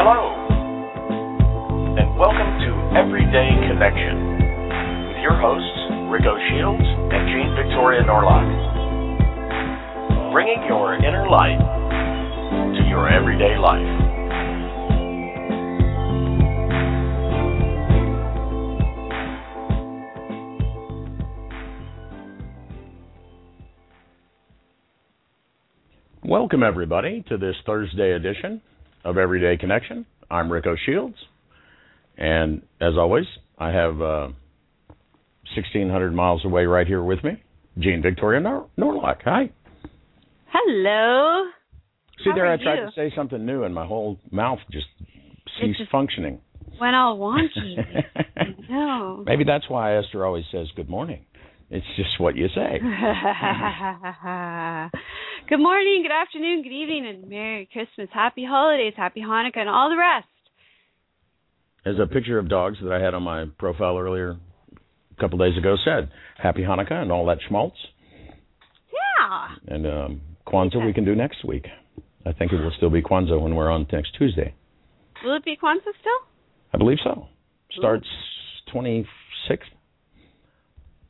Hello, and welcome to Everyday Connection with your hosts, Rico Shields and Jean Victoria Norlock. Bringing your inner light to your everyday life. Welcome, everybody, to this Thursday edition of Everyday Connection. I'm Rico Shields, and as always, I have uh, 1,600 miles away right here with me, Jean Victoria Nor- Norlock. Hi. Hello. See How there, I tried you? to say something new, and my whole mouth just ceased just- functioning. Went all wonky. no. Maybe that's why Esther always says good morning. It's just what you say. good morning, good afternoon, good evening, and Merry Christmas, Happy Holidays, Happy Hanukkah, and all the rest. As a picture of dogs that I had on my profile earlier, a couple days ago, said Happy Hanukkah and all that schmaltz. Yeah. And um, Kwanzaa we can do next week. I think it will still be Kwanzaa when we're on next Tuesday. Will it be Kwanzaa still? I believe so. Starts 26th.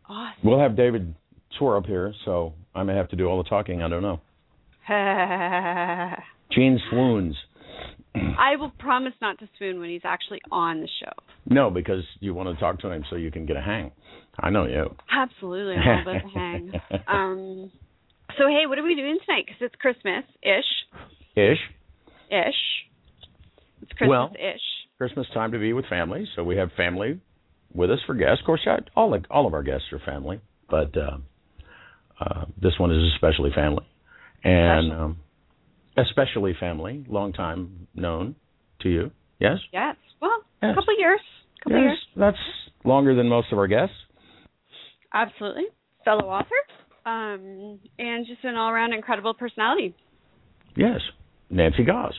Awesome. We'll have David Swore up here, so I may have to do all the talking. I don't know. Jean swoons. I will promise not to swoon when he's actually on the show. No, because you want to talk to him so you can get a hang. I know you. Absolutely, I'm about the hang. Um, so hey, what are we doing tonight? Because it's Christmas ish, Ish. ish. It's Christmas Well- ish. Christmas time to be with family, so we have family with us for guests. Of course, I- all the, all of our guests are family, but uh, uh, this one is especially family, and Special. um, especially family, long time known to you. Yes, Yes. Well, Yes. a couple years. couple yes, years. that's longer than most of our guests. Absolutely. Fellow author. Um, and just an all around incredible personality. Yes, Nancy Goss.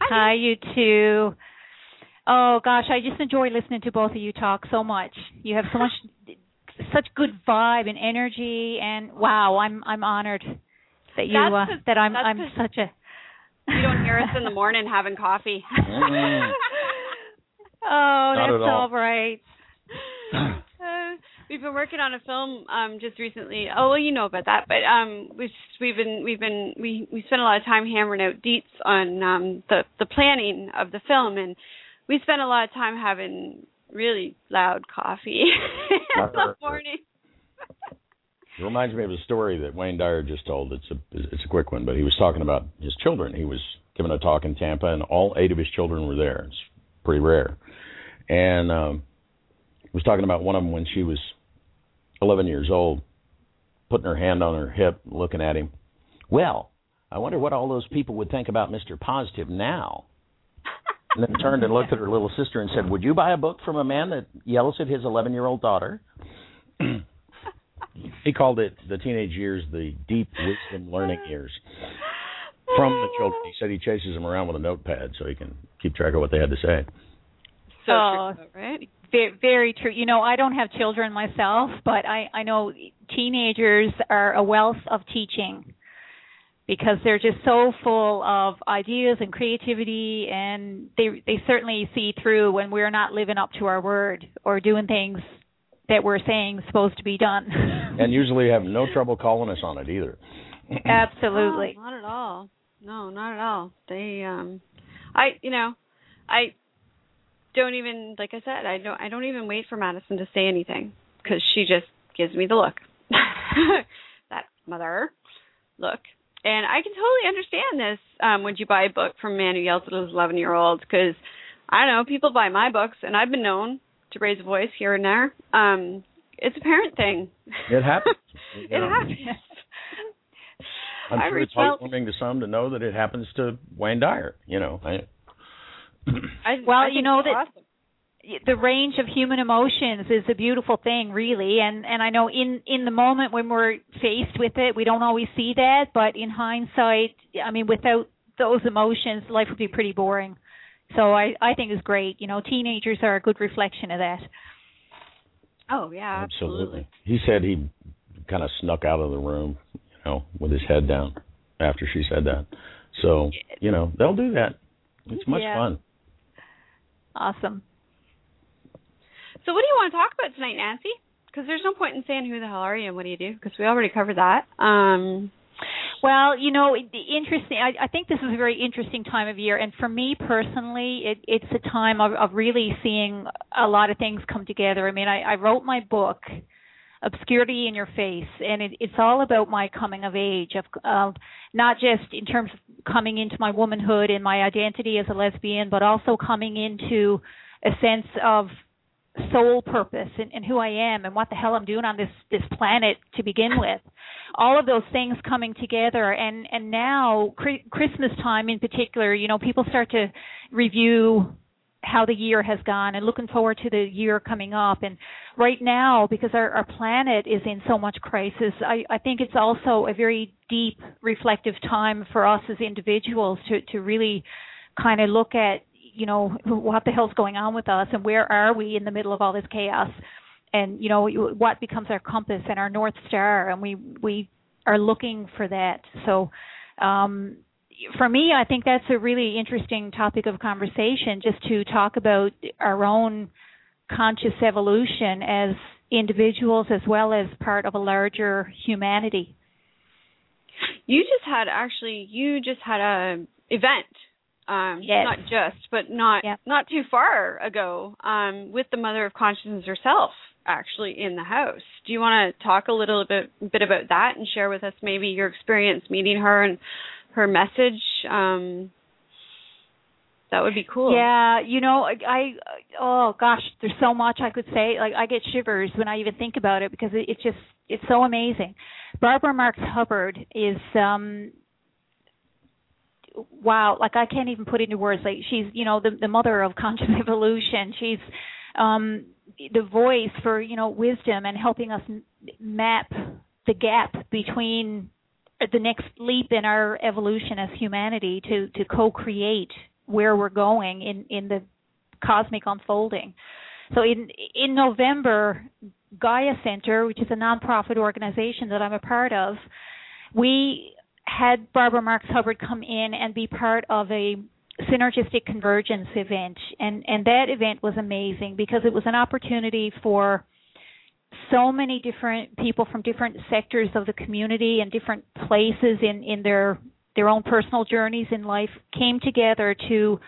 Hi, you two. Oh gosh, I just enjoy listening to both of you talk so much. You have so much, such good vibe and energy, and wow, I'm I'm honored that you That's uh, 'cause- that I'm that's I'm 'cause such a. You don't hear us in the morning having coffee. Mm. oh, Not that's all. all right. Uh, we've been working on a film um just recently. Oh well, you know about that, but um we've we've been we've been we we spent a lot of time hammering out deets on um the the planning of the film, and we spent a lot of time having really loud coffee in the morning. It reminds me of a story that Wayne Dyer just told. It's a it's a quick one, but he was talking about his children. He was giving a talk in Tampa, and all eight of his children were there. It's pretty rare. And um, he was talking about one of them when she was 11 years old, putting her hand on her hip, looking at him. Well, I wonder what all those people would think about Mr. Positive now. And then turned and looked at her little sister and said, "Would you buy a book from a man that yells at his 11-year-old daughter?" he called it the teenage years the deep wisdom learning years from the children. He said he chases them around with a notepad so he can keep track of what they had to say. So Oh. true, right? Very, very true. You know, I don't have children myself, but I I know teenagers are a wealth of teaching because they're just so full of ideas and creativity and they they certainly see through when we're not living up to our word or doing things that we're saying supposed to be done. And usually have no trouble calling us on it either. Absolutely. No, not at all. No, not at all. They um I you know, I don't even like I said, I don't I don't even wait for Madison to say anything cuz she just gives me the look. that mother look. And I can totally understand this. Um would you buy a book from a man who yells at his 11-year-old cuz I don't know, people buy my books and I've been known to raise a voice here and there. Um it's a parent thing. It happens. it happens. I'm I sure it's reached out. heartwarming to some to know that it happens to Wayne Dyer. You know, I, I, Well, I you know that- awesome. The range of human emotions is a beautiful thing really and and I know in in the moment when we're faced with it we don't always see that but in hindsight I mean without those emotions life would be pretty boring so I I think it's great you know teenagers are a good reflection of that Oh yeah, absolutely. He said he kind of snuck out of the room, you know, with his head down after she said that. So, you know, they'll do that. It's much Yeah. fun. awesome So, what do you want to talk about tonight, Nancy? Because there's no point in saying who the hell are you and what do you do because we already covered that. Um, Well, you know, interesting. I, I think this is a very interesting time of year, and for me personally, it, it's a time of, of really seeing a lot of things come together. I mean, I, I wrote my book, Obscurity in Your Face, and it, it's all about my coming of age, of of not just in terms of coming into my womanhood and my identity as a lesbian, but also coming into a sense of soul purpose and, and who I am and what the hell I'm doing on this this planet to begin with. All of those things coming together, and and now Chri- Christmas time in particular, you know, people start to review how the year has gone and looking forward to the year coming up. And right now, because our, our planet is in so much crisis, I, I think it's also a very deep, reflective time for us as individuals to to really kind of look at you know what the hell's going on with us and where are we in the middle of all this chaos? And you know what becomes our compass and our north star? And we we are looking for that. So um for me i think that's a really interesting topic of conversation just to talk about our own conscious evolution as individuals as well as part of a larger humanity. You just had actually, you just had a event. Um, Yes. not just, but not Yeah. not too far ago, um, with the mother of consciousness herself, actually in the house. Do you want to talk a little bit bit about that and share with us maybe your experience meeting her and her message? Um, that would be cool. Yeah, you know, I, I oh gosh, there's so much I could say. Like I get shivers when I even think about it because it, it's just it's so amazing. Barbara Marx Hubbard is um wow, like I can't even put into words. Like she's, you know, the the mother of conscious evolution. She's um the voice for, you know, wisdom and helping us map the gap between the next leap in our evolution as humanity to to co-create where we're going in in the cosmic unfolding. So in in November, Gaia Center, which is a nonprofit organization that I'm a part of, we had Barbara Marx Hubbard come in and be part of a synergistic convergence event. And and that event was amazing because it was an opportunity for so many different people from different sectors of the community and different places in in their their own personal journeys in life came together to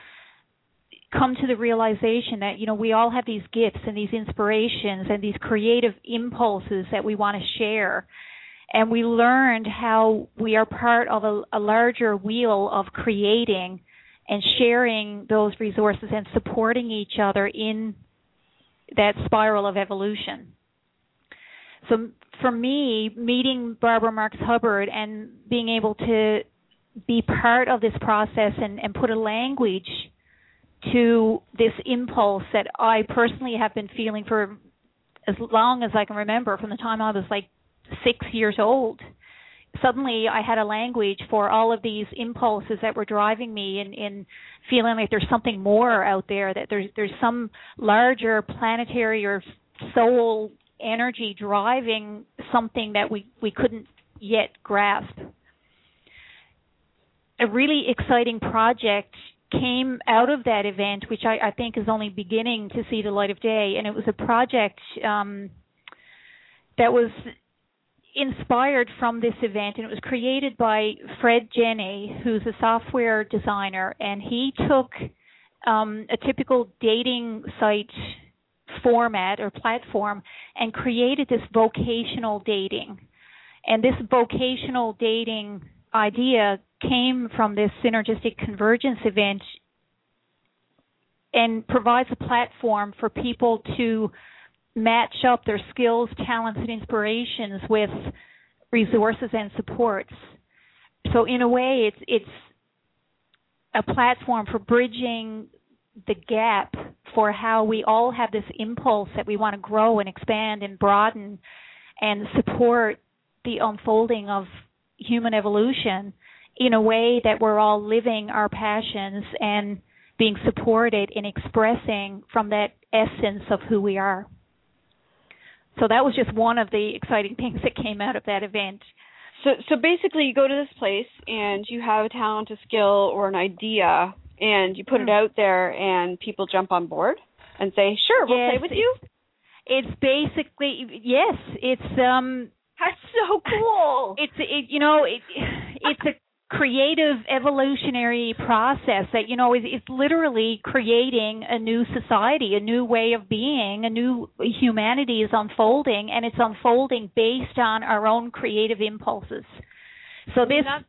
come to the realization that you know we all have these gifts and these inspirations and these creative impulses that we want to share and we learned how we are part of a, a larger wheel of creating and sharing those resources and supporting each other in that spiral of evolution. So for me, meeting Barbara Marx Hubbard and being able to be part of this process and, and put a language to this impulse that I personally have been feeling for as long as I can remember, from the time I was like six years old. Suddenly, I had a language for all of these impulses that were driving me in, in feeling like there's something more out there, that there's there's some larger planetary or soul energy driving something that we we couldn't yet grasp. A really exciting project came out of that event, which I, I think is only beginning to see the light of day, and it was a project um, that was inspired from this event, and it was created by Fred Jenny, who's a software designer, and he took um, a typical dating site format or platform and created this vocational dating. And this vocational dating idea came from this synergistic convergence event and provides a platform for people to match up their skills, talents, and inspirations with resources and supports. so in a way, it's it's a platform for bridging the gap for how we all have this impulse that we want to grow and expand and broaden and support the unfolding of human evolution in a way that we're all living our passions and being supported in expressing from that essence of who we are. So that was just one of the exciting things that came out of that event. So so basically you go to this place and you have a talent, a skill or an idea and you put it Hmm. out there and people jump on board and say, "Sure, we'll Yes, play with you." It's basically yes, it's um That's so cool. it's it you know it it's a creative evolutionary process that you know is is literally creating a new society a new way of being a new humanity is unfolding and it's unfolding based on our own creative impulses so I mean, this that's,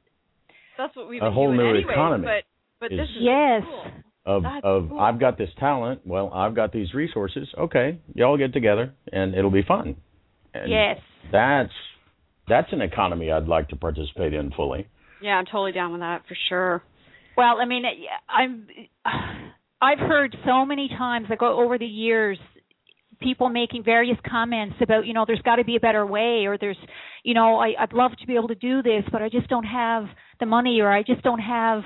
that's what we've A whole new anyway, economy but but is- this is yes cool. of That's of cool. I've got this talent. Well, I've got these resources. Okay, y'all get together and it'll be fun. And yes That's that's an economy I'd like to participate in fully. Yeah, I'm totally down with that for sure. Well, I mean, I'm I've heard so many times like over the years people making various comments about, you know, there's got to be a better way or there's, you know, I I'd love to be able to do this, but I just don't have the money or I just don't have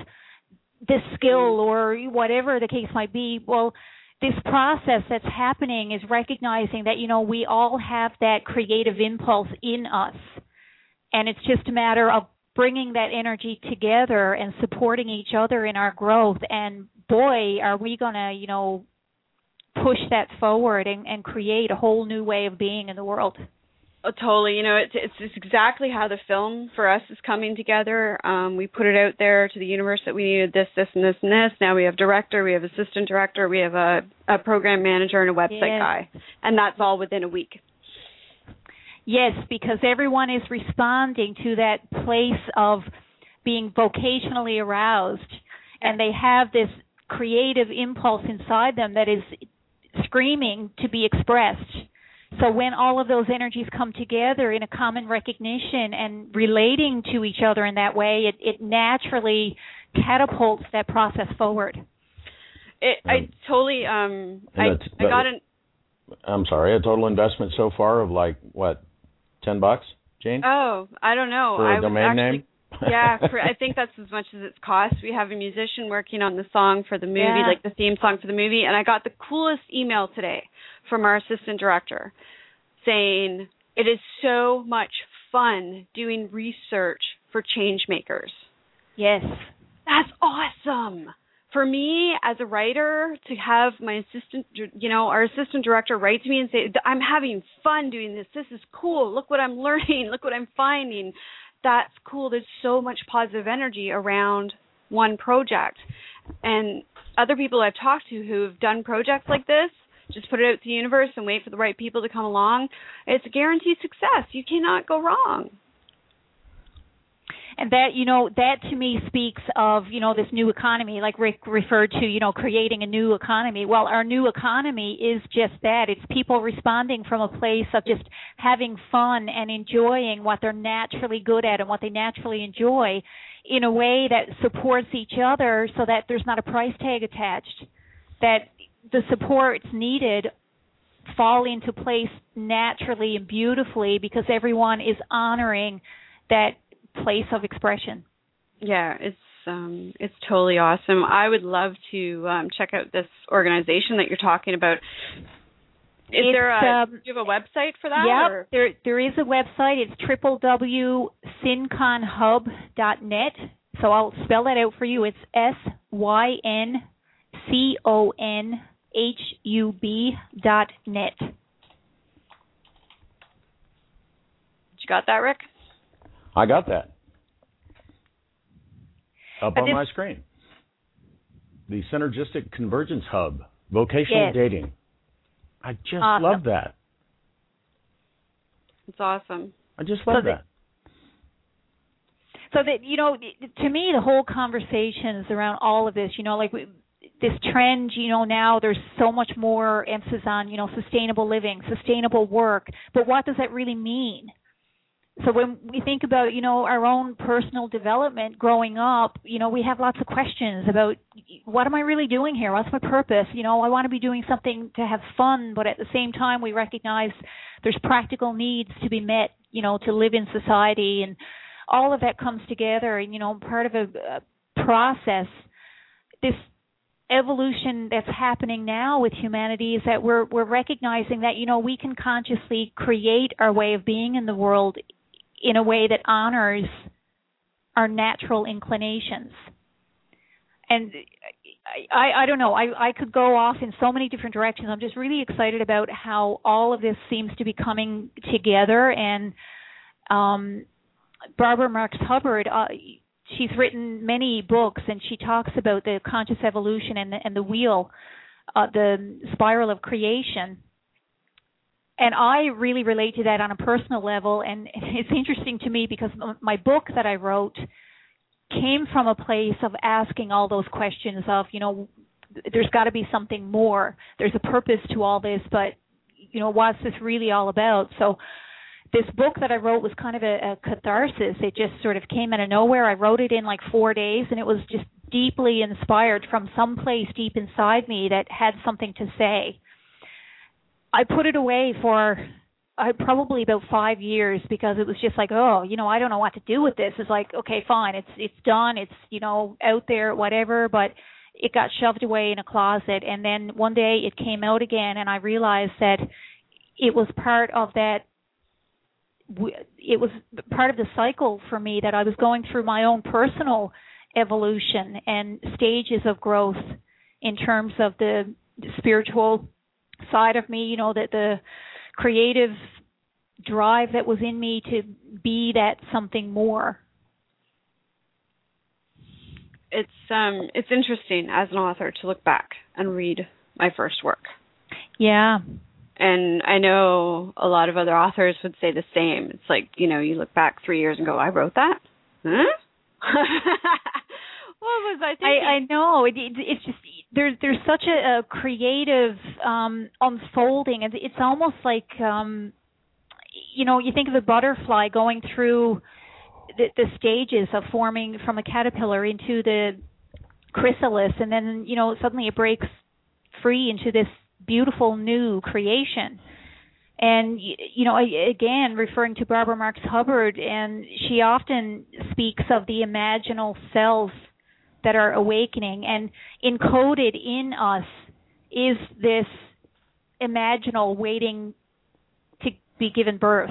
this skill mm. or whatever the case might be. Well, this process that's happening is recognizing that, you know, we all have that creative impulse in us. And it's just a matter of bringing that energy together and supporting each other in our growth and boy are we going to you know push that forward and, and create a whole new way of being in the world Oh, totally. You know, it's, it's it's exactly how the film for us is coming together. Um, we put it out there to the universe that we needed this, this, and this, and this. Now we have director, we have assistant director, we have a, a program manager, and a website guy, and that's all within a week. Yes because everyone is responding to that place of being vocationally aroused and they have this creative impulse inside them that is screaming to be expressed So when all of those energies come together in a common recognition and relating to each other in that way, it, it naturally catapults that process forward. It, I totally um I I got an I'm sorry, a total investment so far of like what, ten bucks, Jane, oh I don't know for I a was domain actually name? yeah, for, I think that's as much as it's cost. We have a musician working on the song for the movie, Yeah. like the theme song for the movie, and I got the coolest email today from our assistant director saying it is so much fun doing research for change makers. Yes. That's awesome. For me as a writer to have my assistant you know, our assistant director write to me and say I'm having fun doing this. This is cool. Look what I'm learning. Look what I'm finding. That's cool. There's so much positive energy around one project. And other people I've talked to who've done projects like this, just put it out to the universe and wait for the right people to come along. It's a guaranteed success. You cannot go wrong. And that, you know, that to me speaks of, you know, this new economy, like Rick referred to, you know, creating a new economy. Well, our new economy is just that. It's people responding from a place of just having fun and enjoying what they're naturally good at and what they naturally enjoy in a way that supports each other so that there's not a price tag attached. That the supports needed fall into place naturally and beautifully because everyone is honoring that place of expression. Yeah, it's um it's totally awesome. I would love to um check out this organization that you're talking about. Is It's, there a um, do you have a website for that? Or- there there is a website. It's www.synconhub.net. So I'll spell that out for you. It's S Y N C O N H U B dot net. You got that, Rick? I got that up on my screen. The Synergistic Convergence Hub, vocational Yes. dating. I just Awesome. love that. It's awesome. I just love So the- that. so that you know to me the whole conversation is around all of this you know like we, this trend you know now there's so much more emphasis on you know sustainable living sustainable work but what does that really mean so when we think about you know our own personal development growing up you know we have lots of questions about what am i really doing here? What's my purpose? You know i want to be doing something to have fun but at the same time we recognize there's practical needs to be met you know to live in society and all of that comes together. And you know part of a, a process this evolution that's happening now with humanity is that we're we're recognizing that you know we can consciously create our way of being in the world in a way that honors our natural inclinations. And I, I don't know. I, I could go off in so many different directions. I'm just really excited about how all of this seems to be coming together. And um, Barbara Marx Hubbard, uh, she's written many books, and she talks about the conscious evolution and the, and the wheel, uh, the spiral of creation and I really relate to that on a personal level. And it's interesting to me because my book that I wrote came from a place of asking all those questions of, you know, there's got to be something more. There's a purpose to all this, but you know, what's this really all about? So this book that I wrote was kind of a, a catharsis. It just sort of came out of nowhere. I wrote it in like four days, and it was just deeply inspired from some place deep inside me that had something to say. I put it away for I probably about five years because it was just like, oh, you know, I don't know what to do with this. It's like, okay, fine, it's it's done, it's you know out there, whatever. But it got shoved away in a closet, and then one day it came out again, and I realized that it was part of that. It was part of the cycle for me that I was going through my own personal evolution and stages of growth in terms of the spiritual side of me, you know, that the creative drive that was in me to be that something more. It's um it's interesting as an author to look back and read my first work. Yeah. And I know a lot of other authors would say the same. It's like, you know, you look back 3 years and go, I wrote that? Huh? what was I thinking? I, I know. It, it, it's just there's there's such a, a creative um unfolding and it's almost like um you know you think of a butterfly going through the, the stages of forming from a caterpillar into the chrysalis and then you know suddenly it breaks free into this beautiful new creation and you know again referring to Barbara Marx Hubbard and she often speaks of the imaginal cells that are awakening and encoded in us is this imaginal waiting to be given birth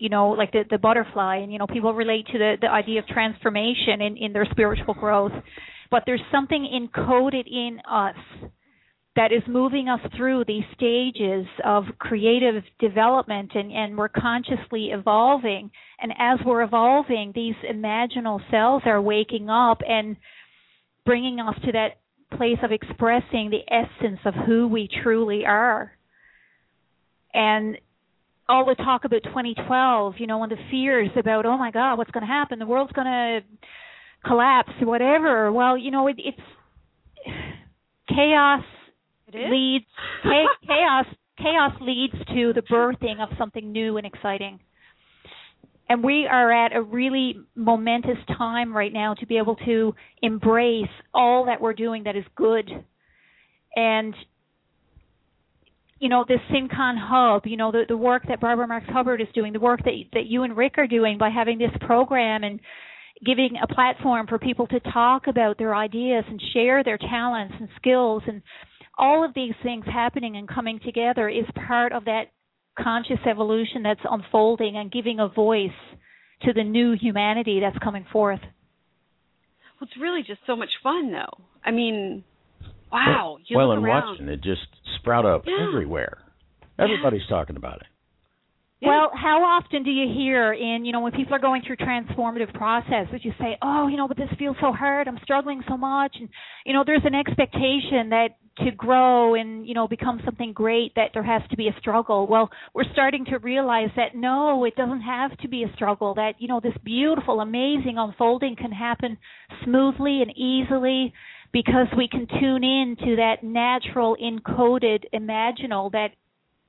you know like the the butterfly. And you know people relate to the the idea of transformation in in their spiritual growth. But there's something encoded in us that is moving us through these stages of creative development and, and we're consciously evolving. And as we're evolving these imaginal cells are waking up and bringing us to that place of expressing the essence of who we truly are. And all the talk about 2012, you know, and the fears about, oh my God, what's going to happen? The world's going to collapse, whatever. Well, you know, it, it's chaos it leads chaos chaos leads to the birthing of something new and exciting and we are at a really momentous time right now to be able to embrace all that we're doing that is good. And you know this SynCon hub you know the the work that Barbara Marx Hubbard is doing the work that that you and Rick are doing by having this program and giving a platform for people to talk about their ideas and share their talents and skills and all of these things happening and coming together is part of that conscious evolution that's unfolding and giving a voice to the new humanity that's coming forth. Well, it's really just so much fun, though. I mean, wow. You well, and around. watching it just sprout up yeah. everywhere. Everybody's yeah. talking about it. Yeah. Well, how often do you hear in, you know, when people are going through transformative process, that you say, "Oh, you know, but this feels so hard. I'm struggling so much." And you know, there's an expectation that to grow and, you know, become something great that there has to be a struggle. Well, we're starting to realize that no, it doesn't have to be a struggle. That, you know, this beautiful, amazing unfolding can happen smoothly and easily because we can tune in to that natural encoded imaginal that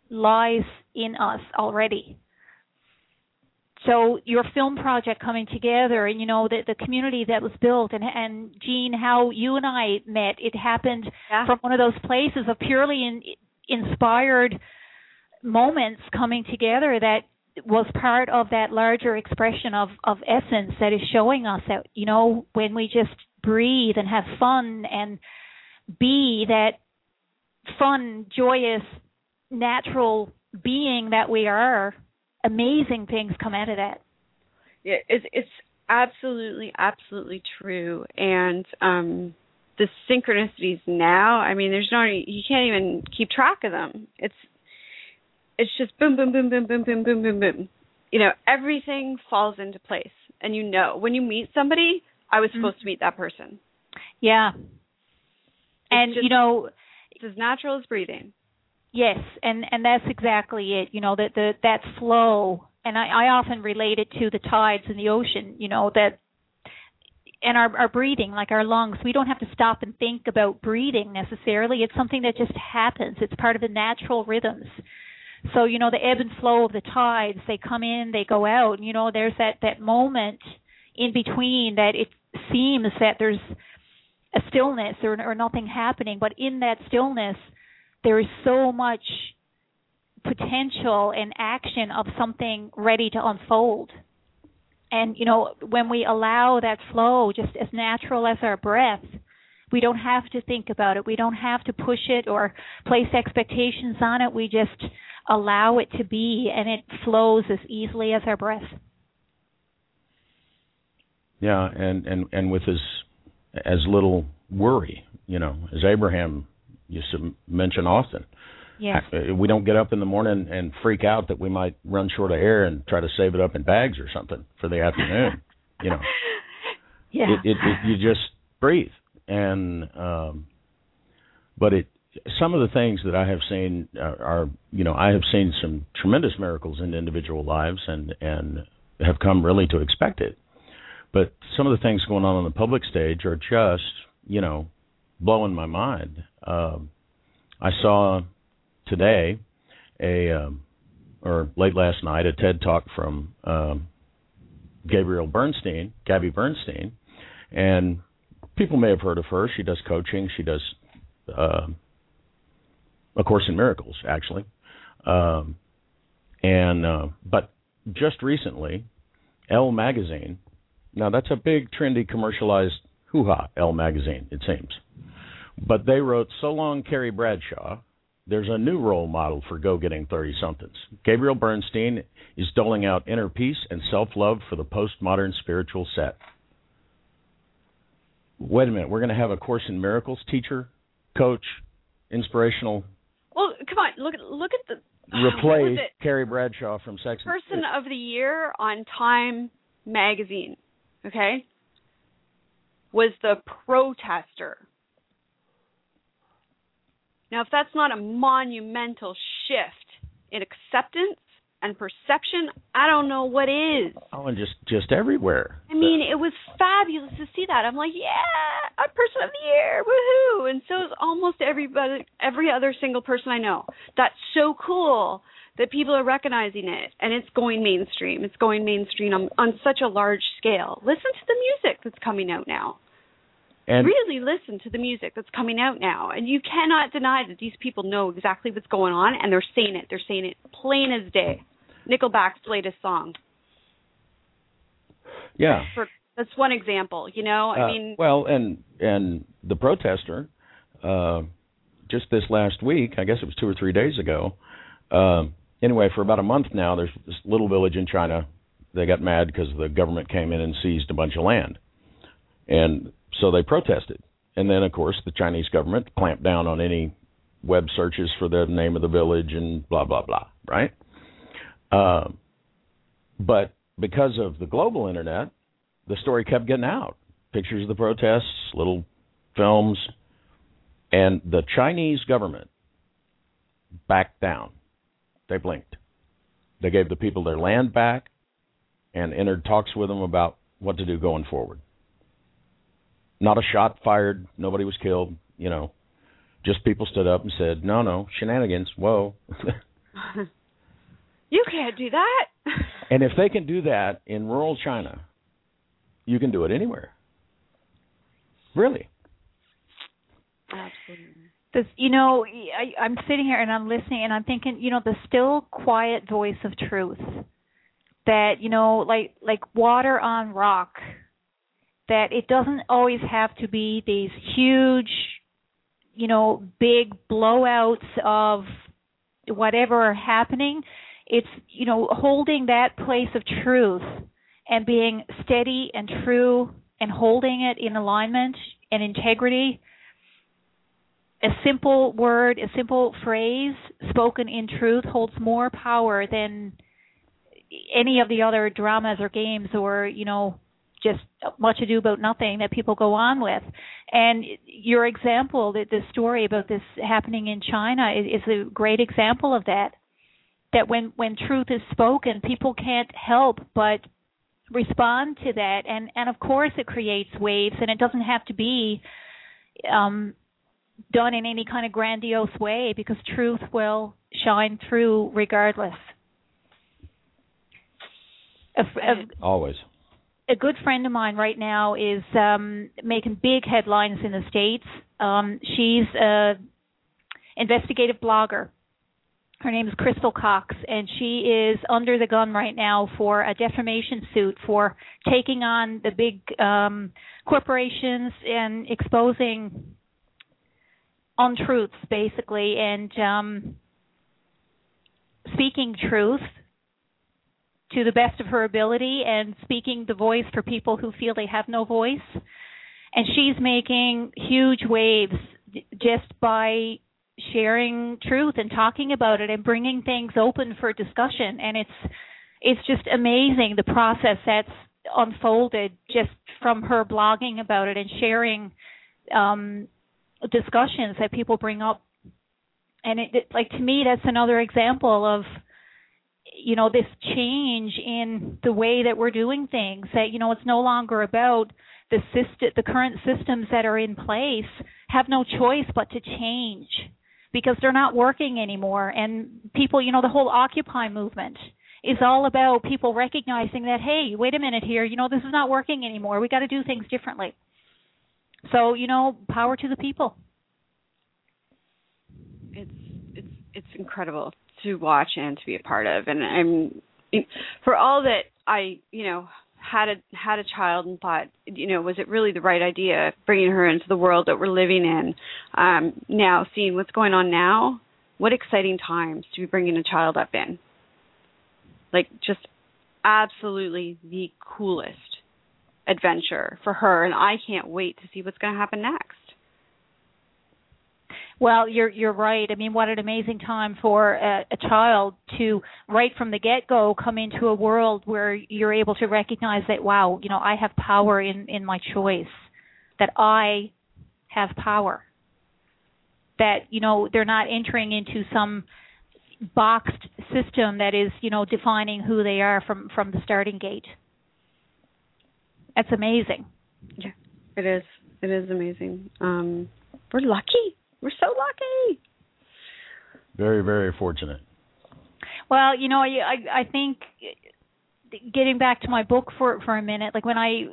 lies in us already. So your film project coming together and you know the the community that was built and and Jean how you and I met it happened Yeah. from one of those places of purely in, inspired moments coming together that was part of that larger expression of of essence that is showing us that you know when we just breathe and have fun and be that fun joyous natural being that we are amazing things come out of that Yeah, it's it's absolutely absolutely true, and um the synchronicities now. I mean, there's no you can't even keep track of them. It's it's just boom, boom, boom, boom, boom, boom, boom, boom, boom. You know, everything falls into place, and you know when you meet somebody, I was supposed to meet that person. yeah and just- you know It's as natural as breathing. Yes, and and that's exactly it. You know that the that flow, and I, I often relate it to the tides in the ocean. You know that, and our our breathing, like our lungs, we don't have to stop and think about breathing necessarily. It's something that just happens. It's part of the natural rhythms. So you know the ebb and flow of the tides, they come in, they go out. And, you know there's that that moment in between that it seems that there's a stillness or or nothing happening, but in that stillness there is so much potential and action of something ready to unfold. And you know, when we allow that flow just as natural as our breath, we don't have to think about it. We don't have to push it or place expectations on it. We just allow it to be and it flows as easily as our breath. Yeah, and and and with as as little worry, you know, as Abraham used to mention often. Yes. Uh, We don't get up in the morning and freak out that we might run short of air and try to save it up in bags or something for the afternoon. you know, Yeah. it, it, it you just breathe and um but it some of the things that I have seen are, are you know I have seen some tremendous miracles in individual lives and and have come really to expect it but some of the things going on on the public stage are just you know blowing my mind um I saw today a um or late last night a TED talk from um Gabrielle Bernstein Gabby Bernstein and people may have heard of her. She does coaching. She does uh, a course in miracles, actually. Um, and uh, but just recently, Elle magazine. Now that's a big, trendy, commercialized hoo-ha. Elle magazine, it seems. But they wrote, "So long, Carrie Bradshaw." There's a new role model for go-getting 30-somethings. Gabrielle Bernstein is doling out inner peace and self-love for the postmodern spiritual set wait a minute, we're going to have a course in miracles teacher, coach, inspirational, Well, come on, look at look at the replace? Carrie Bradshaw from Sex. and- person of the year on Time magazine, okay, was the protester. Now, if that's not a monumental shift in acceptance and perception, I don't know what is. Oh, and just just everywhere. I mean, it was fabulous to see that. I'm like, yeah, a person of the year, woohoo! And so is almost everybody, every other single person I know. That's so cool that people are recognizing it, and it's going mainstream. It's going mainstream on, on such a large scale. Listen to the music that's coming out now. and really listen to the music that's coming out now, and you cannot deny that these people know exactly what's going on, and they're saying it. They're saying it plain as day. Nickelback's latest song. yeah. For that's one example. You know, I Uh, mean, well, and and the protester, uh, just this last week, I guess it was two or three days ago. Um, anyway, for about a month now, there's this little village in China. They got mad because the government came in and seized a bunch of land, and so they protested. And then, of course, the Chinese government clamped down on any web searches for the name of the village and blah blah blah. Right? Um, but because of the global internet, the story kept getting out. Pictures of the protests, little films, and the Chinese government backed down. They blinked. They gave the people their land back and entered talks with them about what to do going forward. Not a shot fired, nobody was killed, you know. Just people stood up and said, "No, no, shenanigans. Whoa." you can't do that. And if they can do that in rural China, you can do it anywhere. Really. Absolutely. This, you know, I, I'm sitting here and I'm listening and I'm thinking, you know, the still quiet voice of truth. That you know, like like water on rock. That it doesn't always have to be these huge, you know, big blowouts of whatever are happening. It's you know holding that place of truth and being steady and true and holding it in alignment and integrity a simple word, a simple phrase spoken in truth holds more power than any of the other dramas or games or, you know, just much ado about nothing that people go on with. And your example, the, the story about this happening in China is, is a great example of that. That when, when truth is spoken, people can't help but respond to that. And, and of course it creates waves and it doesn't have to be um, done in any kind of grandiose way because truth will shine through regardless. A, a, Always. A good friend of mine right now is um, making big headlines in the states. Um, she's a investigative blogger. Her name is Crystal Cox, and she is under the gun right now for a defamation suit for taking on the big um, corporations and exposing untruths basically and um speaking truth to the best of her ability and speaking the voice for people who feel they have no voice. And she's making huge waves just by sharing truth and talking about it and bringing things open for discussion. And it's it's just amazing the process that's unfolded just from her blogging about it and sharing um discussions that people bring up. And it, it like to me that's another example of you know this change in the way that we're doing things that you know it's no longer about the system the current systems that are in place have no choice but to change because they're not working anymore. And people you know the whole occupy movement is all about people recognizing that hey wait a minute here you know this is not working anymore. We got to do things differently so, you know, power to the people. It's it's it's incredible to watch and to be a part of and I'm for all that I, you know, had a had a child and thought, you know, was it really the right idea bringing her into the world that we're living in? Um, now seeing what's going on now, what exciting times to be bringing a child up in. Like just absolutely the coolest adventure for her and I can't wait to see what's going to happen next. Well, you're you're right. I mean, what an amazing time for a, a child to right from the get-go come into a world where you're able to recognize that wow, you know, I have power in in my choice. That I have power. That, you know, they're not entering into some boxed system that is, you know, defining who they are from from the starting gate. That's amazing. Yeah, it is. It is amazing. Um, we're lucky. We're so lucky. Very, very fortunate. Well, you know, I I, I think getting back to my book for for a minute, like when I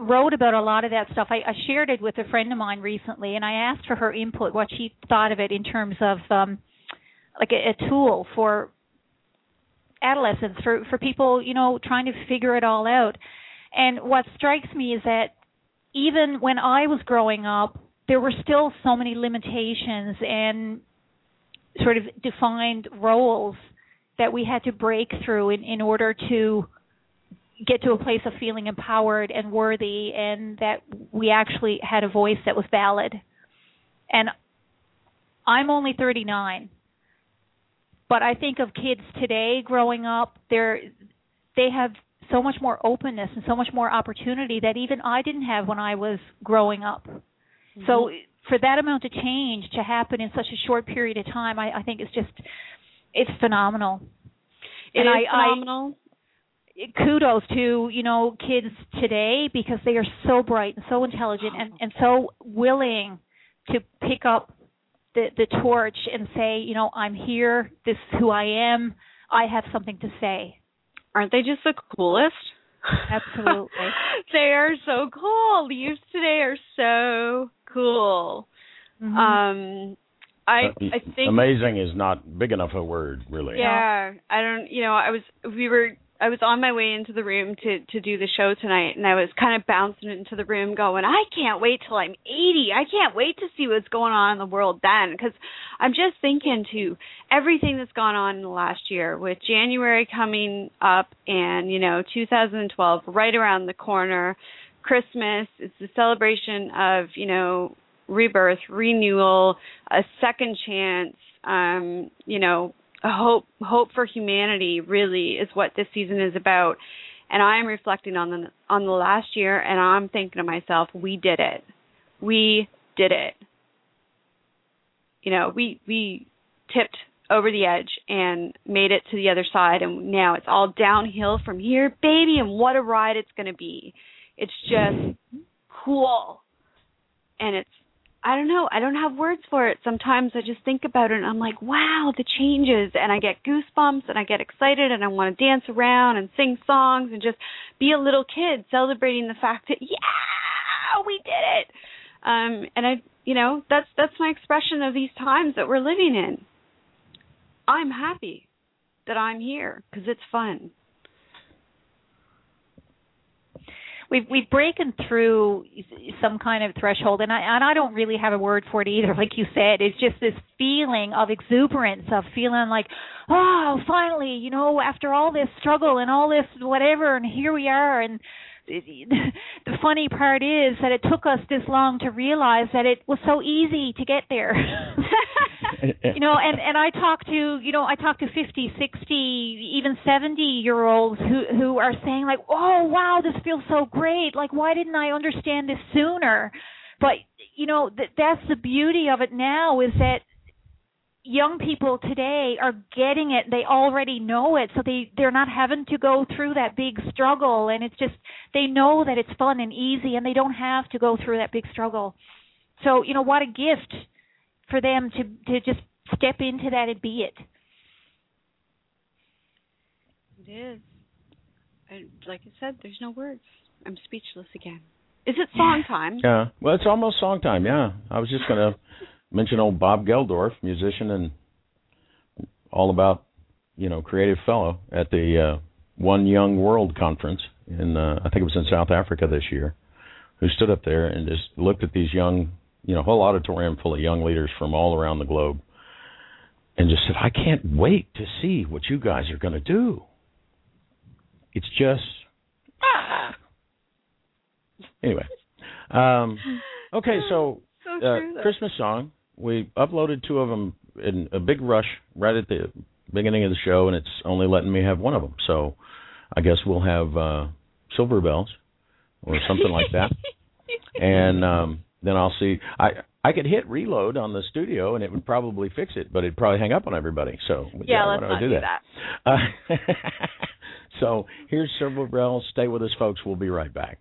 wrote about a lot of that stuff, I, I shared it with a friend of mine recently, and I asked for her input, what she thought of it in terms of um, like a, a tool for adolescents, for for people, you know, trying to figure it all out. And what strikes me is that even when I was growing up, there were still so many limitations and sort of defined roles that we had to break through in, in order to get to a place of feeling empowered and worthy and that we actually had a voice that was valid. And I'm only 39. But I think of kids today growing up, they're they have so much more openness and so much more opportunity that even I didn't have when I was growing up. Mm-hmm. So for that amount of change to happen in such a short period of time, I, I think it's just it's phenomenal. It and is I, phenomenal. I, kudos to you know kids today because they are so bright and so intelligent and and so willing to pick up the the torch and say you know I'm here this is who I am I have something to say aren't they just the coolest? Absolutely. they are so cool. Leaves today are so cool. Mhm. Um I I think amazing is not big enough a word, really. yeah, I don't. You know, I was we were. I was on my way into the room to to do the show tonight, and I was kind of bouncing into the room, going, "I can't wait till I'm 80. I can't wait to see what's going on in the world then." Because I'm just thinking to everything that's gone on in the last year, with January coming up, and you know, 2012 right around the corner. Christmas is the celebration of you know rebirth, renewal, a second chance. Um, you know, hope hope for humanity really is what this season is about. And I'm reflecting on the on the last year and I'm thinking to myself, we did it. We did it. You know, we we tipped over the edge and made it to the other side and now it's all downhill from here, baby, and what a ride it's going to be. It's just cool. And it's I don't know. I don't have words for it. Sometimes I just think about it and I'm like, wow, the changes. And I get goosebumps and I get excited and I want to dance around and sing songs and just be a little kid celebrating the fact that, yeah, we did it. Um, and I, you know, that's, that's my expression of these times that we're living in. I'm happy that I'm here because it's fun. We've we've broken through some kind of threshold and I and I don't really have a word for it either like you said. It's just this feeling of exuberance of feeling like oh finally you know after all this struggle and all this whatever and here we are and the funny part is that it took us this long to realize that it was so easy to get there. You know and and i talk to you know i talk to 50 60 even 70 year olds who who are saying like oh wow this feels so great. Like why didn't i understand this sooner? But you know that that's the beauty of it now is that young people today are getting it they already know it so they they're not having to go through that big struggle and it's just they know that it's fun and easy and they don't have to go through that big struggle so you know what a gift for them to to just step into that and be it It is. I, like I said, there's no words. I'm speechless again. Is it song time? Yeah. Well, it's almost song time. Yeah. I was just going to mention old Bob Geldof, musician and all about, you know, creative fellow at the uh, One Young World conference in uh, I think it was in South Africa this year, who stood up there and just looked at these young, you know, whole auditorium full of young leaders from all around the globe, and just said, "I can't wait to see what you guys are going to do." It's just ah. anyway. Um, okay, so So uh, Christmas song. We uploaded two of them in a big rush right at the beginning of the show, and it's only letting me have one of them. So I guess we'll have uh, Silver Bells or something like that, and um, then I'll see. I I could hit reload on the studio, and it would probably fix it, but it'd probably hang up on everybody. So yeah, why let's not do do that? that. Uh, so here's Silver Bells. Stay with us, folks. We'll be right back.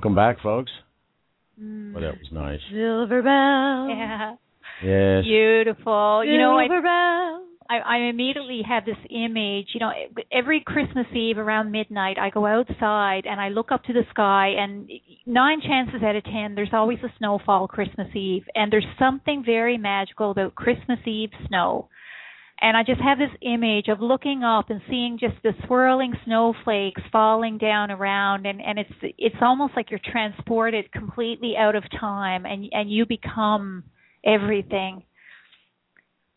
Welcome back, folks. Mm. Well, that was nice. Silver bell. Yeah. Yes. Beautiful. You know, I, Silver bell. I I immediately have this image. You know, every Christmas Eve around midnight, I go outside and I look up to the sky, and nine chances out of ten, there's always a snowfall Christmas Eve, and there's something very magical about Christmas Eve snow. And I just have this image of looking up and seeing just the swirling snowflakes falling down around, and and it's it's almost like you're transported completely out of time, and and you become everything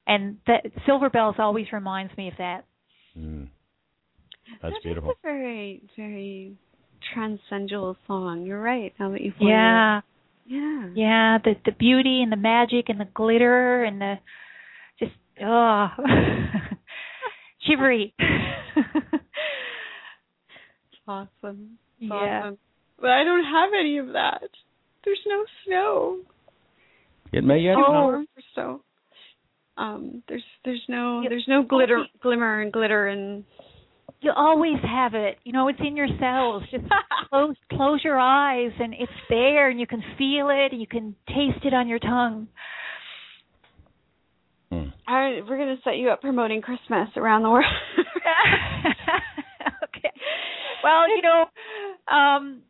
and that Silver Bells always reminds me of that. Mm. That's That is beautiful. a very, very transcendental song. You're right. Now that you've Yeah, it. Yeah. yeah, the the beauty and the magic and the glitter and the just oh shivery. Awesome. It's yeah, Awesome. But I don't have any of that. There's no snow. It may yet Oh, come. for. Um, there's there's no Yeah. there's no glitter glimmer and glitter and you always have it. You know, it's in your cells. Just close close your eyes and it's there, and you can feel it, and you can taste it on your tongue. All right, we're gonna set you up promoting Christmas around the world. okay. Well, you know, um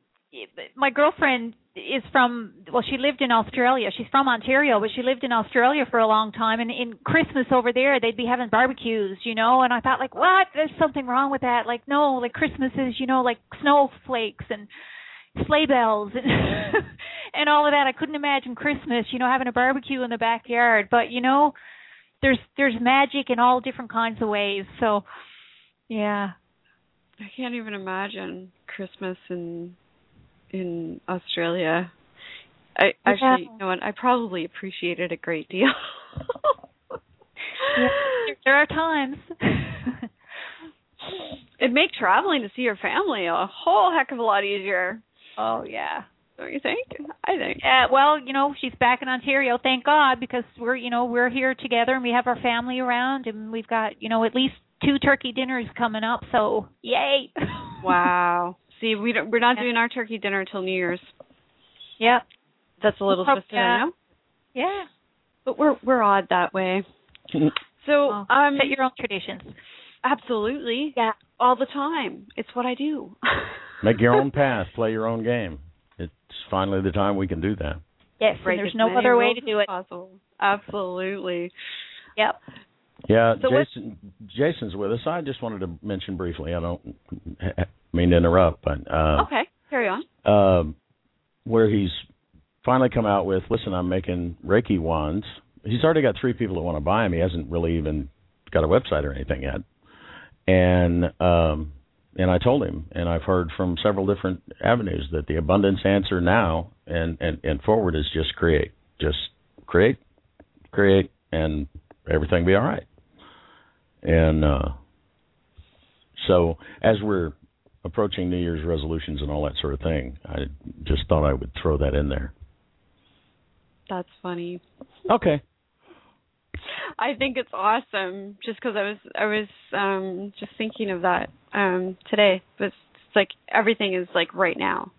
my girlfriend is from well she lived in Australia. She's from Ontario, but she lived in Australia for a long time and in Christmas over there they'd be having barbecues, you know, and I thought like, "What? There's something wrong with that." Like, no, like Christmas is, you know, like snowflakes and sleigh bells and and all of that. I couldn't imagine Christmas, you know, having a barbecue in the backyard, but you know, there's there's magic in all different kinds of ways. So, yeah. I can't even imagine Christmas in in Australia. I actually, you know what? I probably appreciate it a great deal. Yeah, there- there are times. It'd make traveling to see your family a whole heck of a lot easier, oh yeah. Don't you think? I think. Yeah, well, you know, she's back in Ontario, thank God, because we're, you know, we're here together and we have our family around and we've got, you know, at least two turkey dinners coming up, so yay. Wow. See, we don't, we're not Yeah. doing our turkey dinner till New Year's. yeah. That's a little twisted, yeah. know, Yeah. but we're we're odd that way. So, Well, um, set your own traditions. absolutely, Yeah. all the time. It's what I do. Make your own path, play your own game. It's finally the time we can do that. Yes, and Break there's no other way to do it. Possible. Absolutely. Yep. Yeah, So what- Jason. Jason's with us. I just wanted to mention briefly. I don't mean to interrupt, but uh, okay, carry on. um, where he's finally come out with, listen, I'm making Reiki wands. He's already got three people that want to buy him. He hasn't really even got a website or anything yet. And um, and I told him, and I've heard from several different avenues that the abundance answer now and and and forward is just create, just create, create, and everything be all right. And uh, so as we're approaching New Year's resolutions and all that sort of thing. I just thought I would throw that in there. That's funny. Okay. I think it's awesome just because I was I was um just thinking of that um today. But it's like everything is like right now.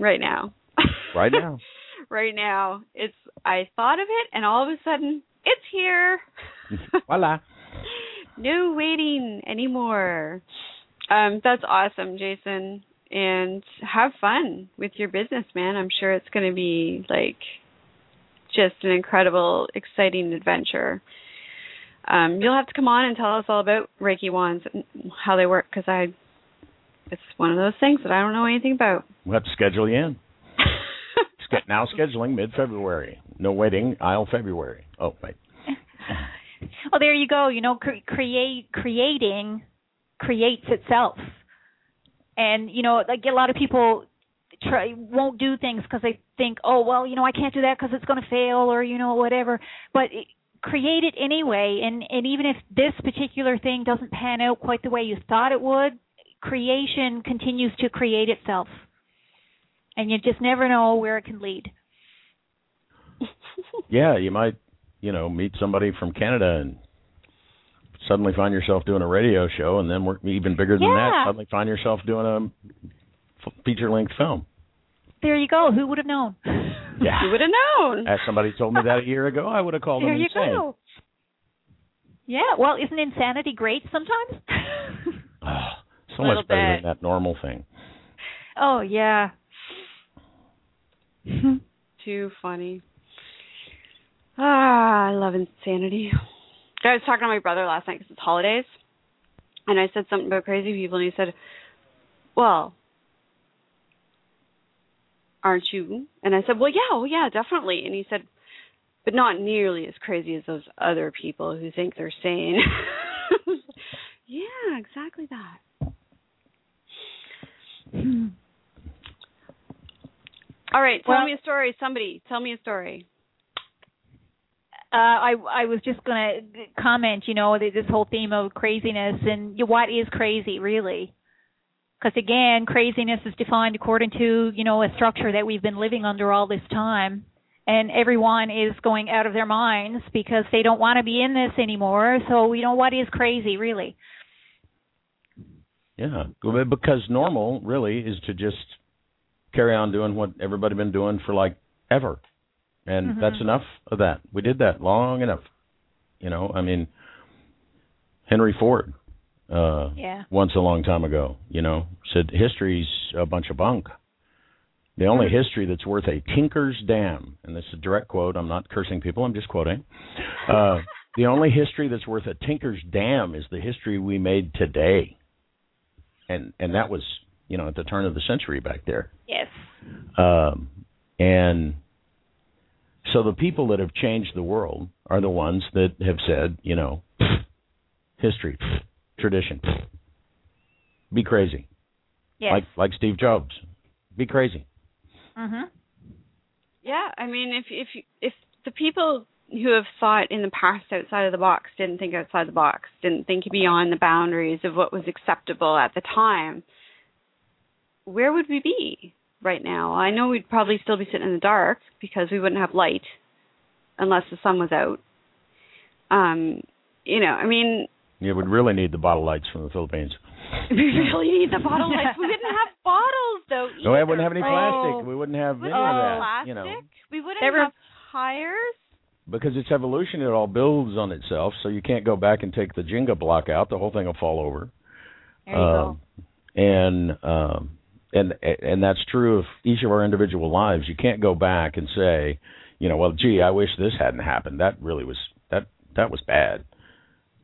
Right now. Right now. right now. It's I thought of it and all of a sudden it's here. Voila. no waiting anymore. Um that's awesome, Jason. And have fun with your business, man. I'm sure it's going to be like just an incredible, exciting adventure. Um, you'll have to come on and tell us all about Reiki wands and how they work because I, it's one of those things that I don't know anything about. We'll have to schedule you in. Now scheduling mid February. No waiting, aisle February. Oh, wait. well, there you go. You know, cre- create creating creates itself, and you know, like a lot of people try won't do things because they think, oh, well, you know, I can't do that because it's going to fail or you know whatever. But it, create it anyway, and and even if this particular thing doesn't pan out quite the way you thought it would, creation continues to create itself, and you just never know where it can lead. yeah, you might, you know, meet somebody from Canada and suddenly find yourself doing a radio show, and then work even bigger than Yeah. that, suddenly find yourself doing a feature-length film. There you go. Who would have known? Yeah. You would have known. As somebody told me that a year ago, I would have called there them you go. Yeah, well, isn't insanity great sometimes? Ah, so Little much better bit. than that normal thing. oh yeah. Too funny. Ah, I love insanity. I was talking to my brother last night because it's holidays, and I said something about crazy people, and he said, "Well, aren't you?" And I said, "Well, yeah, oh, yeah, definitely." And he said, "But not nearly as crazy as those other people who think they're sane." yeah, exactly that. All right, tell Well- me a story. Somebody, tell me a story. Uh, I I was just gonna comment, you know, this whole theme of craziness and what is crazy really? Because again, craziness is defined according to you know a structure that we've been living under all this time, and everyone is going out of their minds because they don't want to be in this anymore. So you know what is crazy really? Yeah, because normal really is to just carry on doing what everybody been doing for like ever, and Mhm. that's enough of that. We did that long enough. You know, I mean, Henry Ford, uh, Yeah. once a long time ago, you know, said history's a bunch of bunk. The only history that's worth a tinker's damn, and this is a direct quote. I'm not cursing people. I'm just quoting. Uh, the only history that's worth a tinker's damn is the history we made today, and and that was you know at the turn of the century back there. Yes. Um, and so the people that have changed the world are the ones that have said, you know, history, tradition, be crazy, Yes. like like Steve Jobs, be crazy. mhm. Yeah, I mean, if if if the people who have thought in the past outside of the box didn't think outside the box, didn't think beyond the boundaries of what was acceptable at the time, where would we be right now? I know we'd probably still be sitting in the dark because we wouldn't have light unless the sun was out. Um, you know, I mean, You would really need the bottle lights from the Philippines. we really need the bottle lights. We didn't have bottles though. No, we wouldn't have any Oh. plastic. We wouldn't have any wouldn't of have that. plastic. You know, We wouldn't There have tires. because it's evolution, it all builds on itself. So you can't go back and take the Jenga block out; the whole thing will fall over. There you um, and um, and and that's true of each of our individual lives. You can't go back and say, you know, well, gee, I wish this hadn't happened. That really was that that was bad.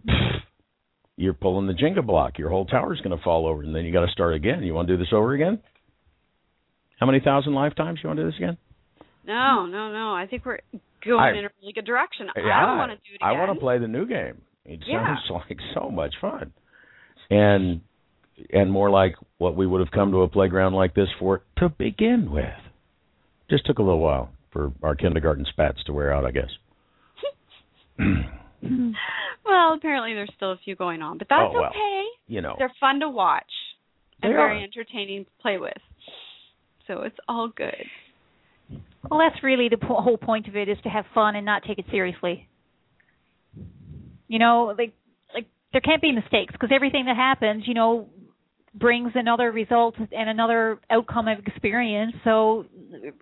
You're pulling the Jenga block. Your whole tower's going to fall over, and then you got to start again. You want to do this over again? How many thousand lifetimes you want to do this again? No, no, no. I think we're going I- in a really good direction. I Yeah, don't want to do it again. I want to play the new game. It Yeah. sounds like so much fun, and and more like what we would have come to a playground like this for to begin with. Just took a little while for our kindergarten spats to wear out, I guess. Hmm. Well, apparently there's still a few going on, but that's Oh, well. okay. You know, They're fun to watch and very are. entertaining to play with. So it's all good. Well, that's really the po- whole point of it is to have fun and not take it seriously. You know, like like there can't be mistakes because everything that happens, you know, brings another result and another outcome of experience. So,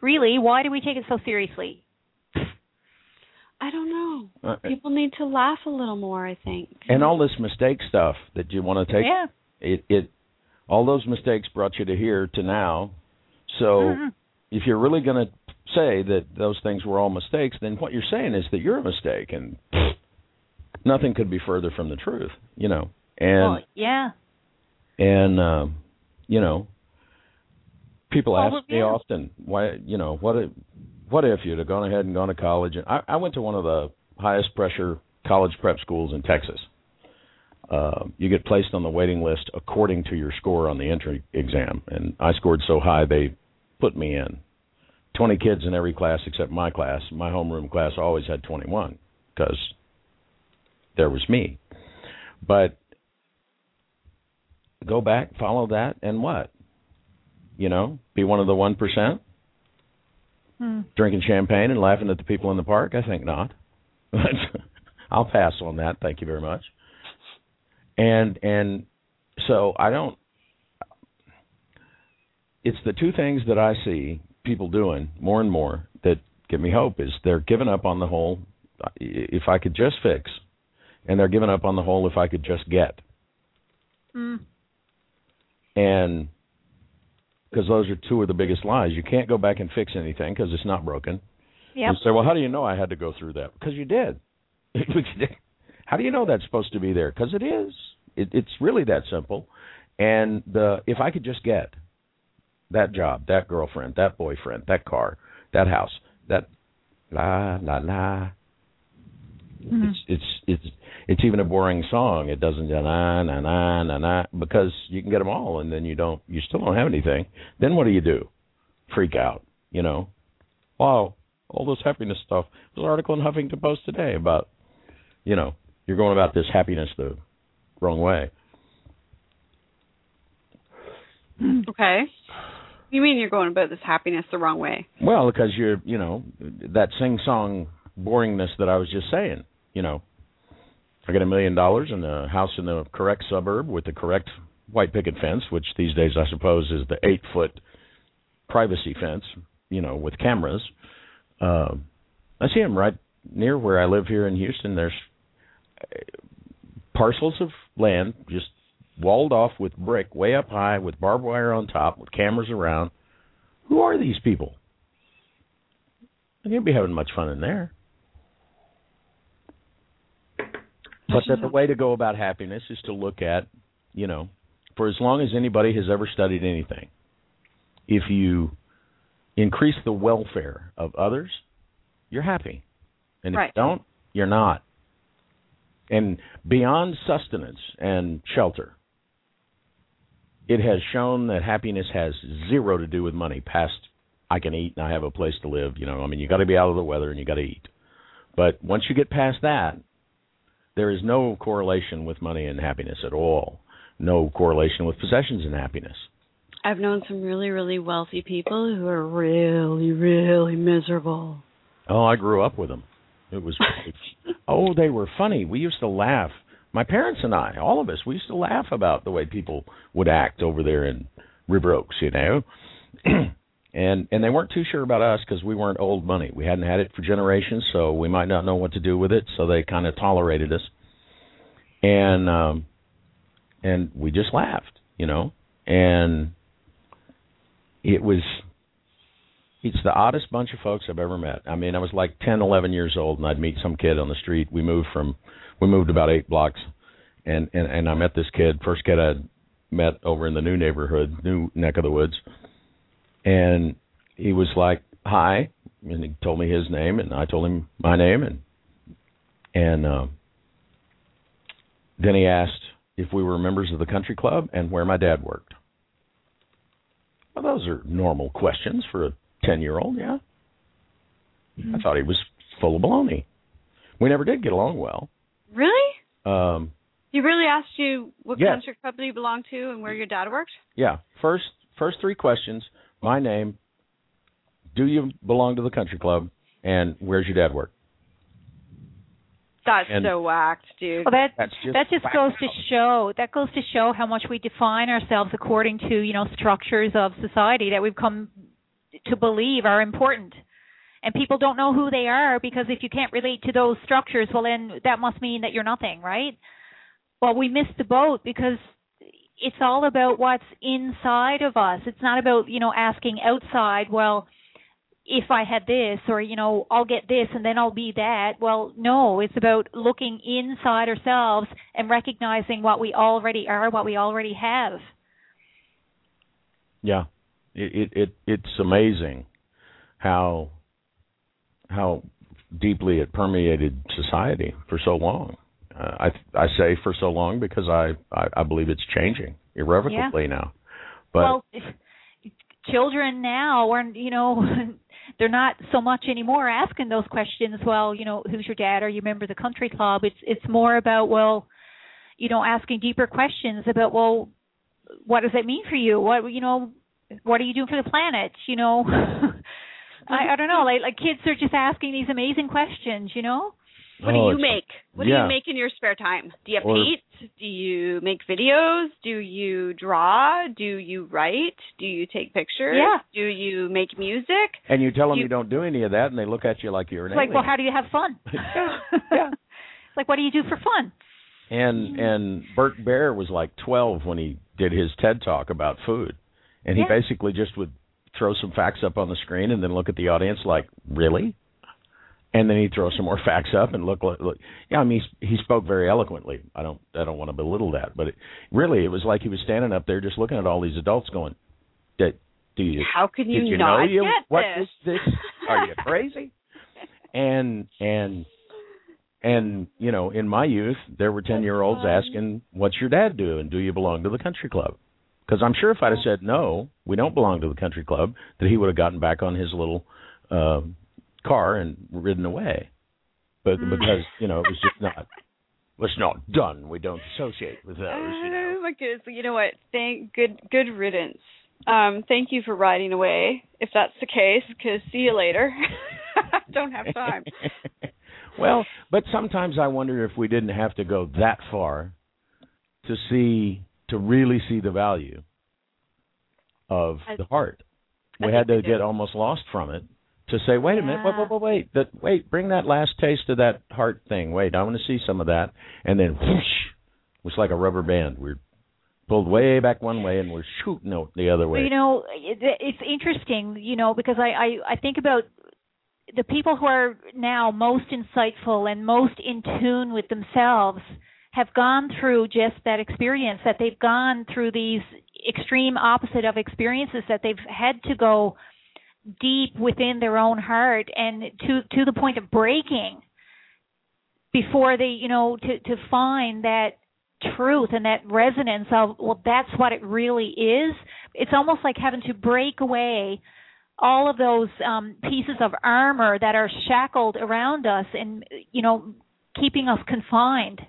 really, why do we take it so seriously? I don't know. Uh, People need to laugh a little more, I think. and all this mistake stuff that you want to take. yeah. It it all those mistakes brought you to here to now. So Mhm. if you're really going to say that those things were all mistakes, then what you're saying is that you're a mistake, and pfft, nothing could be further from the truth, you know. And well, yeah. and uh, you know, people Well, ask well, me often, why, you know, what if, what if you'd have gone ahead and gone to college? And I, I went to one of the highest pressure college prep schools in Texas. Uh, you get placed on the waiting list according to your score on the entry exam, and I scored so high they put me in. Twenty kids in every class except my class. My homeroom class always had twenty-one because there was me. But go back, follow that, and what? You know, be one of the one percent, Hmm. drinking champagne and laughing at the people in the park. I think not. I'll pass on that. Thank you very much. And and so I don't. It's the two things that I see people doing more and more that give me hope is they're giving up on the whole. If I could just fix, and they're giving up on the whole. If I could just get. Hmm. and because those are two of the biggest lies. You can't go back and fix anything because it's not broken. Yep. You say, well, how do you know I had to go through that? Because you did. how do you know that's supposed to be there? Because it is. It, it's really that simple. And the if I could just get that job, that girlfriend, that boyfriend, that car, that house, that la la la. Mhm. It's it's it's it's even a boring song. It doesn't na na na na na na because you can get them all, and then you don't. You still don't have anything. Then what do you do? Freak out, you know? Wow, all this happiness stuff. There's an article in Huffington Post today about, you know, you're going about this happiness the wrong way. Okay. You mean you're going about this happiness the wrong way? Well, because you're, you know, that sing song boringness that I was just saying. You know, I got a million dollars and a house in the correct suburb with the correct white picket fence, which these days I suppose is the eight foot privacy fence. You know, with cameras. Uh, I see them right near where I live here in Houston. There's uh, parcels of land just walled off with brick way up high with barbed wire on top with cameras around. Who are these people? They can't be having much fun in there. But that the mm-hmm. way to go about happiness is to look at, you know, for as long as anybody has ever studied anything, if you increase the welfare of others, you're happy. And if Right. you don't, you're not. And beyond sustenance and shelter, it has shown that happiness has zero to do with money past I can eat and I have a place to live, you know. I mean, you got to be out of the weather and you got to eat. But once you get past that, there is no correlation with money and happiness at all. No correlation with possessions and happiness. I've known some really, really wealthy people who are really, really miserable. Oh, I grew up with them. It was oh, they were funny. We used to laugh. My parents and I, all of us, we used to laugh about the way people would act over there in River Oaks, you know. and and they weren't too sure about us because we weren't old money. We hadn't had it for generations, so we might not know what to do with it. So they kind of tolerated us, and um, and we just laughed, you know. And it was it's the oddest bunch of folks I've ever met. I mean, I was like 10, 11 years old, and I'd meet some kid on the street. We moved from, we moved about eight blocks, and and and I met this kid, first kid I'd met over in the new neighborhood, new neck of the woods, and he was like, "Hi," and he told me his name, and I told him my name, and and uh, then he asked if we were members of the country club and where my dad worked. Well, those are normal questions for a 10 year old, yeah. I thought he was full of baloney. We never did get along well. Really? Um, He really asked you what Yes. country club you belong to and where your dad worked? yeah, first first three questions my name, do you belong to the country club, and where's your dad work? That's And- so whacked, dude. Well, that That's just that just fact. goes to show that goes to show how much we define ourselves according to you know structures of society that we've come to believe are important. And people don't know who they are because if you can't relate to those structures, well then that must mean that you're nothing, right? Well, we missed the boat because it's all about what's inside of us. It's not about, you know, asking outside, well, if I had this or you know I'll get this and then I'll be that. Well, no, it's about looking inside ourselves and recognizing what we already are, what we already have. Yeah. It it, it it's amazing how how deeply it permeated society for so long. Uh, I I say for so long because I I, I believe it's changing irrevocably Yeah. now. But well, children now are you know they're not so much anymore asking those questions. Well, you know, who's your dad? Are you a member of the country club? It's it's more about well, you know, asking deeper questions about well, what does that mean for you? What you know, what are you doing for the planet? You know, I I don't know. Like like kids are just asking these amazing questions. You know. What Oh, do you make? What do you make in your spare time? Do you Or- paint? Do you make videos? Do you draw? Do you write? Do you take pictures? Yeah. Do you make music? and you tell them you, you- don't do any of that, and they look at you like you're an It's like, well, how do you have fun? yeah. It's like, what do you do for fun? And mm-hmm. and Birke Baehr was like 12 when he did his TED talk about food, and he Yeah. basically just would throw some facts up on the screen and then look at the audience like, really? And then he'd throw some more facts up and look. look, look. Yeah, I mean, he, he spoke very eloquently. I don't I don't want to belittle that, but it, really, it was like he was standing up there just looking at all these adults, going, that do you How can you, you not know you get what this? is this? Are you crazy? and and and you know, in my youth, there were ten year olds asking, "What's your dad do?" and "Do you belong to the country club?" Because I'm sure if I'd have said no, we don't belong to the country club, that he would have gotten back on his little uh, car and ridden away. But Mm. because you know, it was just not. It's not done. We don't associate with those. You know. Oh my goodness! You know what? Thank good good riddance. Um, thank you for riding away. If that's the case, because see you later. I don't have time. well, but sometimes I wonder if we didn't have to go that far to see to really see the value of I- the heart. We had to get almost lost from it to say, wait a minute, wait, wait, wait, wait, that, wait, bring that last taste of that heart thing. Wait, I want to see some of that, and then whoosh, it was like a rubber band. We're pulled way back one way, and we're shooting out the other way. You know, it's interesting, you know, because I, I I think about the people who are now most insightful and most in tune with themselves have gone through just that experience that they've gone through these extreme opposite of experiences that they've had to go deep within their own heart and to to the point of breaking before they you know to to find that truth and that resonance of well that's what it really is. It's almost like having to break away all of those um pieces of armor that are shackled around us and you know keeping us confined.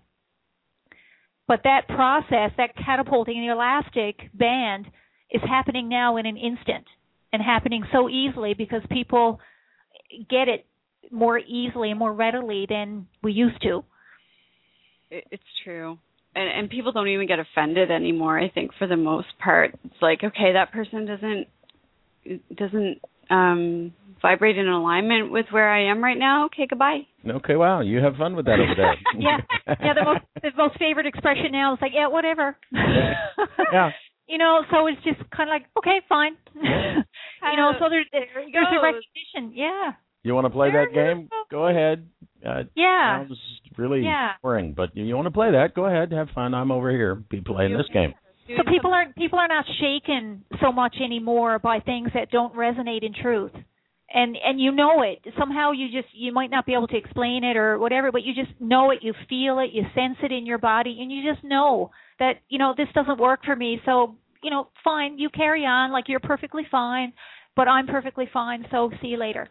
But that process that catapulting the elastic band is happening now in an instant and happening so easily because people get it more easily and more readily than we used to it's true. And and people don't even get offended anymore, I think for the most part. It's like, okay, that person doesn't doesn't um vibrate in alignment with where I am right now. Okay, goodbye. Okay, wow, you have fun with that over there. yeah yeah the most the most favorite expression now is like yeah whatever yeah. you know so it's just kind of like okay fine you know so there's There he there's a recognition yeah You want to play that game? Go ahead. Uh, yeah sounds really Yeah. boring, but you, you want to play that? Go ahead, have fun. I'm over here. Be playing this game. so people aren't people are not shaken so much anymore by things that don't resonate in truth and and you know it somehow you just you might not be able to explain it or whatever but you just know it you feel it you sense it in your body and you just know that you know this doesn't work for me so you know fine you carry on like you're perfectly fine but i'm perfectly fine so see you later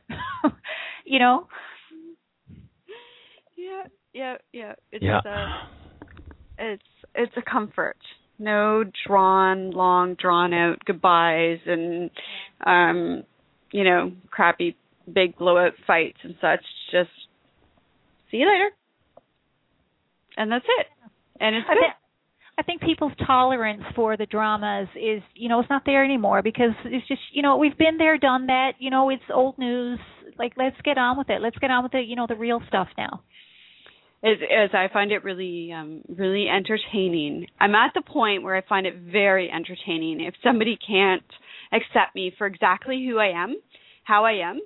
you know Yeah, yeah, yeah. It's Yeah. uh it's it's a comfort. No drawn, long, drawn out goodbyes and um, you know, crappy big blowout fights and such. Just see you later. And that's it. And it's I good. I think people's tolerance for the dramas is, you know, it's not there anymore because it's just, you know, we've been there, done that. You know, it's old news. Like, let's get on with it. Let's get on with the, you know, the real stuff now. as as I find it really um really entertaining. I'm at the point where I find it very entertaining if somebody can't accept me for exactly who I am, how I am,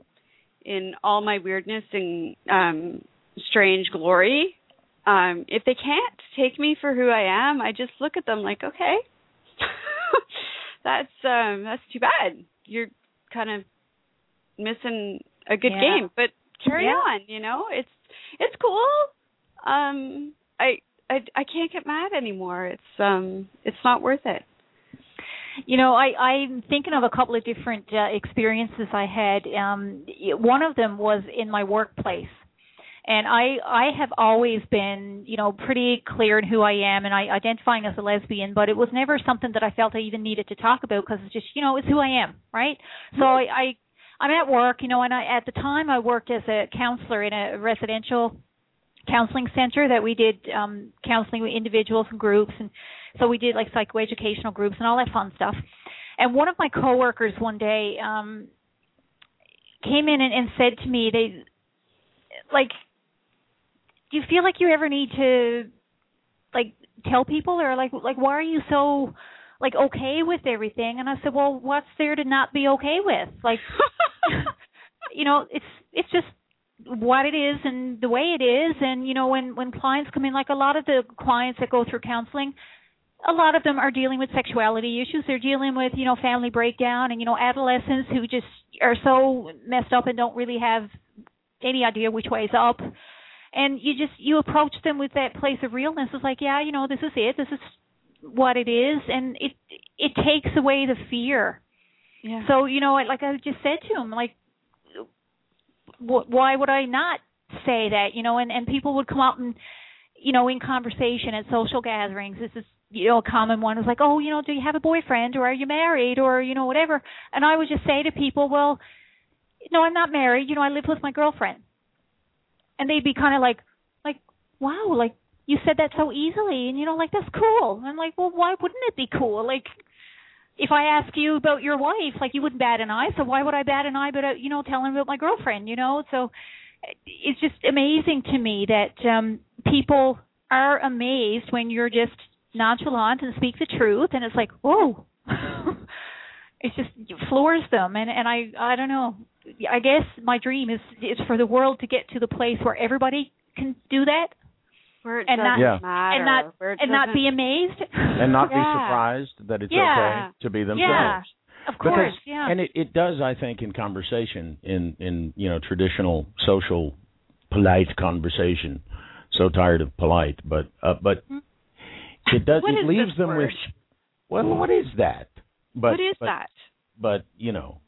in all my weirdness and um strange glory, um, if they can't take me for who I am, I just look at them like, okay, that's um that's too bad. You're kind of missing a good Yeah. game, but carry Yeah. on. You know, it's it's cool. Um, I I I can't get mad anymore. It's um it's not worth it. You know, I, I'm thinking of a couple of different uh, experiences I had. Um, y- one of them was in my workplace, and I I have always been, you know, pretty clear in who I am and I identifying as a lesbian, but it was never something that I felt I even needed to talk about because it's just, you know, it's who I am, right? So I, I I'm at work, you know, and I at the time I worked as a counselor in a residential counseling center that we did um counseling with individuals and groups and so we did like psychoeducational groups and all that fun stuff. And one of my coworkers one day um came in and, and said to me, they like do you feel like you ever need to like tell people or like like why are you so like okay with everything? And I said, Well, what's there to not be okay with? Like you know, it's it's just what it is and the way it is and you know when when clients come in like a lot of the clients that go through counseling a lot of them are dealing with sexuality issues they're dealing with you know family breakdown and you know adolescents who just are so messed up and don't really have any idea which way is up and you just you approach them with that place of realness it's like yeah you know this is it this is what it is and it it takes away the fear Yeah. so you know, like I just said to him, like, wh- why would I not say that? You know, and and people would come up and, you know, in conversation at social gatherings, this is you know a common one. Was like, oh, you know, do you have a boyfriend or are you married or you know whatever? And I would just say to people, well, no, I'm not married. You know, I live with my girlfriend. And they'd be kind of like, like, wow, like you said that so easily, and you know, like that's cool. And I'm like, well, why wouldn't it be cool? Like if I ask you about your wife, like you wouldn't bat an eye, so why would I bat an eye about you know telling about my girlfriend, you know? So it's just amazing to me that um people are amazed when you're just nonchalant and speak the truth and it's like, "Whoa." it just floors them and and I I don't know. I guess my dream is is for the world to get to the place where everybody can do that Where it and doesn't Yeah. matter. and not where it and not be amazed and not be surprised that it's Yeah. okay to be themselves. Yeah. Of course, because, yeah. And it, it does, I think, in conversation, in in you know traditional social, polite conversation. So tired of polite, but uh, but it does. What it is leaves them word? with. Well, what is that? But what is but, that? But you know,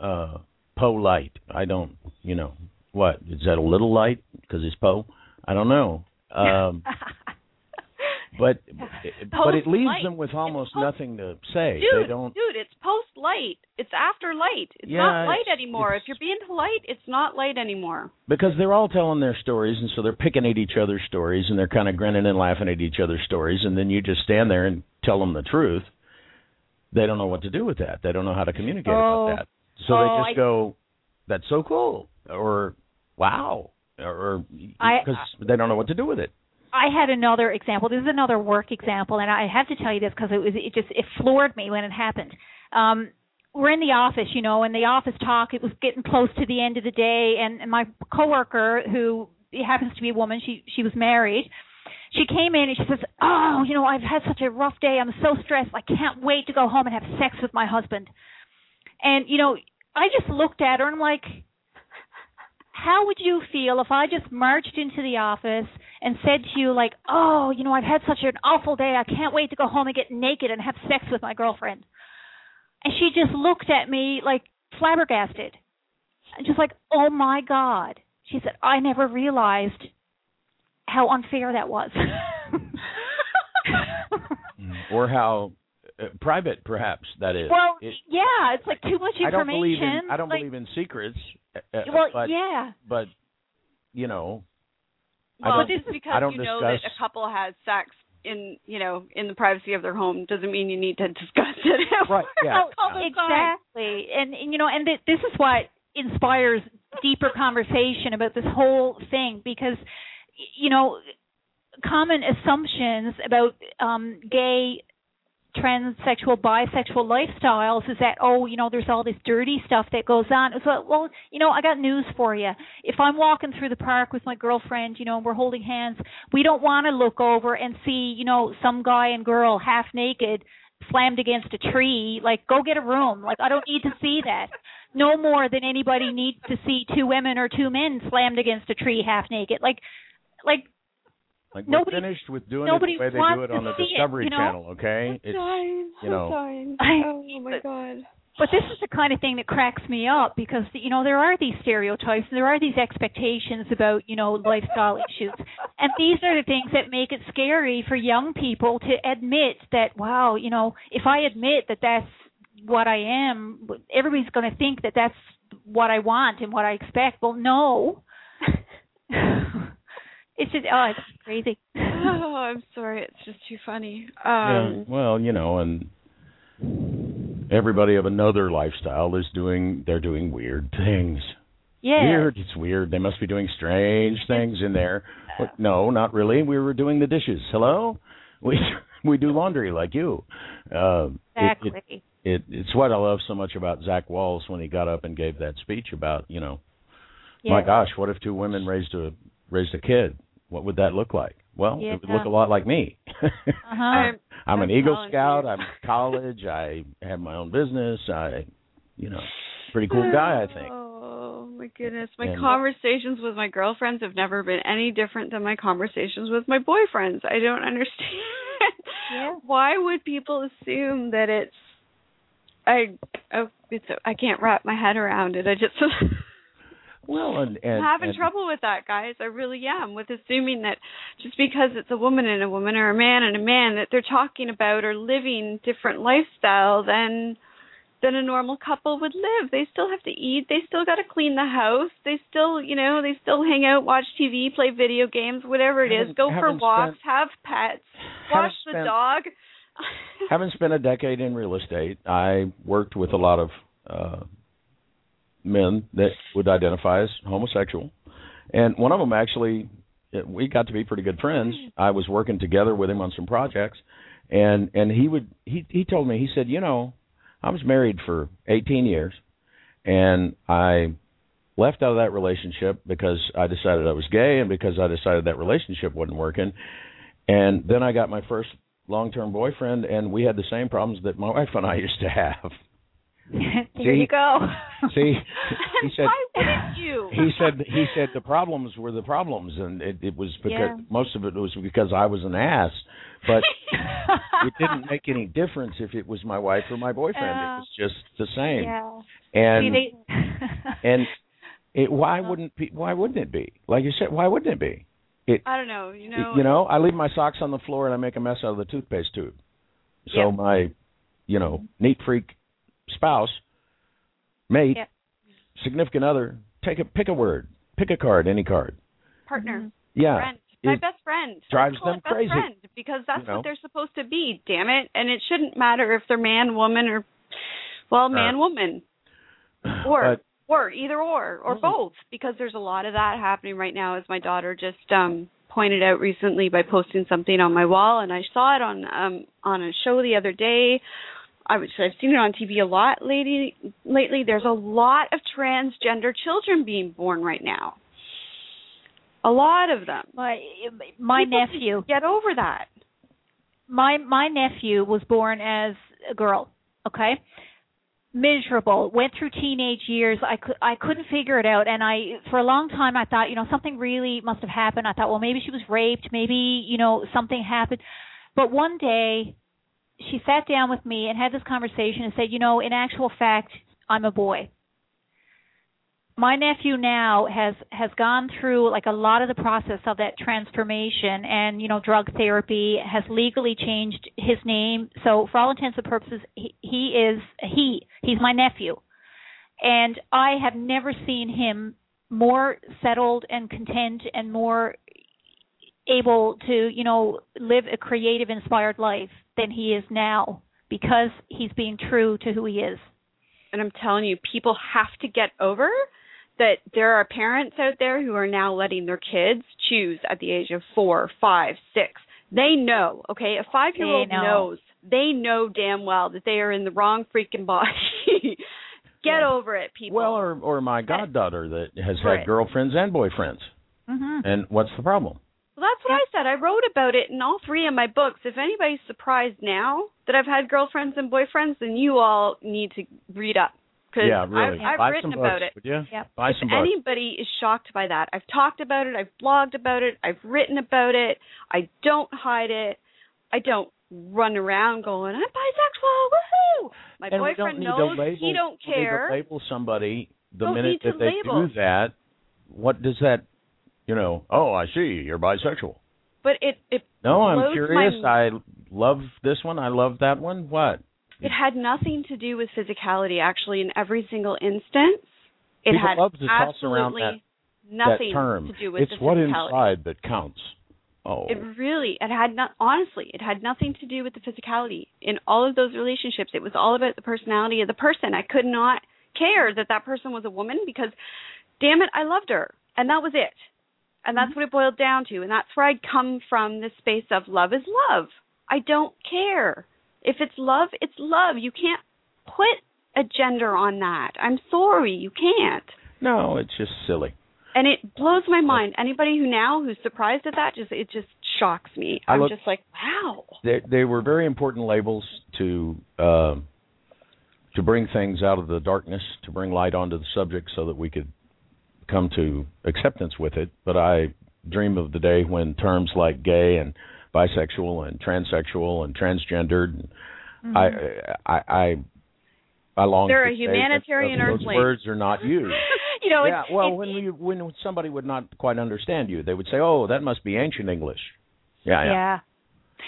uh, polite. I don't. You know, what is that? A little light because it's po. I don't know. Um, but but it leaves Post-light. them with almost post- nothing to say. Dude, they don't. dude, it's post light. It's after light. It's Yeah, not light it's- anymore. it's- If you're being polite, it's not light anymore. because they're all telling their stories and so they're picking at each other's stories and they're kind of grinning and laughing at each other's stories and then you just stand there and tell them the truth they don't know what to do with that they don't know how to communicate Oh. about that so Oh, they just I- go that's so cool or wow or I- because they don't know what to do with it I had another example. This is another work example, and I have to tell you this because it was it just it floored me when it happened. Um, we're in the office, you know, and the office talk. It was getting close to the end of the day, and, and my coworker, who happens to be a woman, she she was married. She came in and she says, "Oh, you know, I've had such a rough day. I'm so stressed. I can't wait to go home and have sex with my husband." And you know, I just looked at her and I'm like, how would you feel if I just marched into the office and said to you like, "Oh, you know, I've had such an awful day. I can't wait to go home and get naked and have sex with my girlfriend." And she just looked at me like flabbergasted. And just like, "Oh my god." She said, "I never realized how unfair that was." Mm, or how uh, private perhaps that is well, It- yeah, it's like too much information. I don't believe in I don't like, believe in secrets uh, uh, Well, but yeah. but you know Well, don't- just because I don't you know that a couple has sex in you know in the privacy of their home doesn't mean you need to discuss it. at Right, work yeah, all exactly and, and you know and th- this is what inspires deeper conversation about this whole thing because you know common assumptions about um gay transsexual bisexual lifestyles is that oh you know there's all this dirty stuff that goes on. So well you know i got news for you if i'm walking through the park with my girlfriend you know and we're holding hands we don't want to look over and see you know some guy and girl half naked slammed against a tree. Like go get a room. Like i don't need to see that. No more than anybody needs to see two women or two men slammed against a tree half naked. Like like Like Nobody- we're finished with doing it the way they do it on the see it, Discovery you know? Channel, okay? I'm dying. you know. I'm dying. Oh my god. But this is the kind of thing that cracks me up because you know there are these stereotypes and there are these expectations about you know lifestyle issues, and these are the things that make it scary for young people to admit that wow you know if I admit that that's what I am, everybody's going to think that that's what I want and what I expect. Well, no. it's just oh it's crazy. oh, I'm sorry. It's just too funny. Yeah, Um, well, you know, and everybody of another lifestyle is doing they're doing weird things. Yeah. Weird, it's weird. They must be doing strange things in there. But no, not really. We were doing the dishes. Hello? We we do laundry like you. Uh Exactly. it, it it's what I love so much about Zach Wahls when he got up and gave that speech about, you know, my gosh, what if two women raised a raised a kid? What would that look like? Well, Yeah. it would look a lot like me. Uh-huh. I'm, I'm an Eagle Scout. you. I'm college. I have my own business. I, you know, pretty cool guy, I think. Oh my goodness. My And- conversations with my girlfriends have never been any different than my conversations with my boyfriends. I don't understand. Yeah. Why would people assume that it's I oh it's I can't wrap my head around it. I just Well, and, and I'm having and- trouble with that, guys. I really am with assuming that just because it's a woman and a woman or a man and a man that they're talking about or living different lifestyle than than a normal couple would live. They still have to eat. They still got to clean the house. They still, you know, they still hang out, watch TV, play video games, whatever it is. Go for walks, spent- have pets, haven't watch the dog. haven't spent a decade in real estate, I worked with a lot of uh men that would identify as homosexual, and one of them actually, we got to be pretty good friends. I was working together with him on some projects, and and he would he he told me he said, you know, I was married for 18 years, and I left out of that relationship because I decided I was gay and because I decided that relationship wasn't working. And then I got my first long-term boyfriend and we had the same problems that my wife and I used to have. Here See? you go. See, he said Why wouldn't you? he said he said the problems were the problems and it, it was because Yeah. most of it was because I was an ass, but it didn't make any difference if it was my wife or my boyfriend. Yeah. It was just the same. yeah. And See, they, and it, why wouldn't be, why wouldn't it be? Like you said, why wouldn't it be? It I don't know. You know. you know, I leave my socks on the floor and I make a mess out of the toothpaste tube. So Yeah. my, you know, neat freak spouse, mate, Yeah. significant other, take a pick a word, pick a card, any card. partner. Yeah, friend. My it best friend. drives them best crazy. Friend because that's You know? what they're supposed to be. Damn it! And it shouldn't matter if they're man, woman, or well, man, woman, or Uh, But or either or or Mhm. both. Because there's a lot of that happening right now. As my daughter just um pointed out recently by posting something on my wall, and I saw it on um on a show the other day. I was, I've seen it on TV a lot lately. Lately, there's a lot of transgender children being born right now. A lot of them. my my People nephew Get over that. my my nephew was born as a girl okay miserable went through teenage years i could i couldn't figure it out and i for a long time i thought you know something really must have happened i thought well maybe she was raped maybe you know something happened but one day she sat down with me and had this conversation and said you know in actual fact i'm a boy. My nephew now has has gone through like a lot of the process of that transformation and you know drug therapy has legally changed his name. So for all intents and purposes he, he is he he's my nephew. And i have never seen him more settled and content and more able to you know live a creative inspired life than he is now because he's being true to who he is And I'm telling you, people have to get over that there are parents out there who are now letting their kids choose at the age of four, five, six, They know, okay? A five year old know. knows. They know damn well that they are in the wrong freaking body. Get Yeah. over it, people. Well, or or my goddaughter that has Right. had girlfriends and boyfriends. hmm And what's the problem? Well, that's what I said. I wrote about it in all three of my books. If anybody's surprised now that I've had girlfriends and boyfriends, then you all need to read up. Cause yeah, really. I've, I've Buy written some about books, it. Would you? Yep. Buy if some books. anybody is shocked by that, I've talked about it, I've blogged about it, I've written about it. I don't hide it. I don't run around going, "I'm bisexual, woohoo!" My and boyfriend don't need knows to label, he don't we need to care. label somebody the Don't minute that they label. do that. What does that? You know? Oh, I see. You're bisexual. But it it No, I'm curious. my- I love this one. I love that one. What? It had nothing to do with physicality, actually, in every single instance. It People had love to toss around absolutely that- nothing that term. to do with it's what inside that counts. Oh, It really, it had not, honestly, it had nothing to do with the physicality. In all of those relationships, it was all about the personality of the person. I could not care that that person was a woman because, damn it, I loved her. And that was it. And that's what it boiled down to. And that's where I'd come from this space of love is love. I don't care. If it's love, it's love. You can't put a gender on that. I'm sorry, you can't. no, it's just silly. And it blows my mind. Anybody who now who's surprised at that just it just shocks me. I'm look- just like, wow. They they were very important labels to uh, to bring things out of the darkness, to bring light onto the subject, so that we could come to acceptance with it. But I dream of the day when terms like gay and bisexual and transsexual and transgendered, and Mm-hmm. I, I I I long. They're a say that humanitarian those words are not used. You know, yeah, it's, well, it's, when you when somebody would not quite understand you, they would say, "Oh, that must be ancient English." Yeah, yeah. yeah.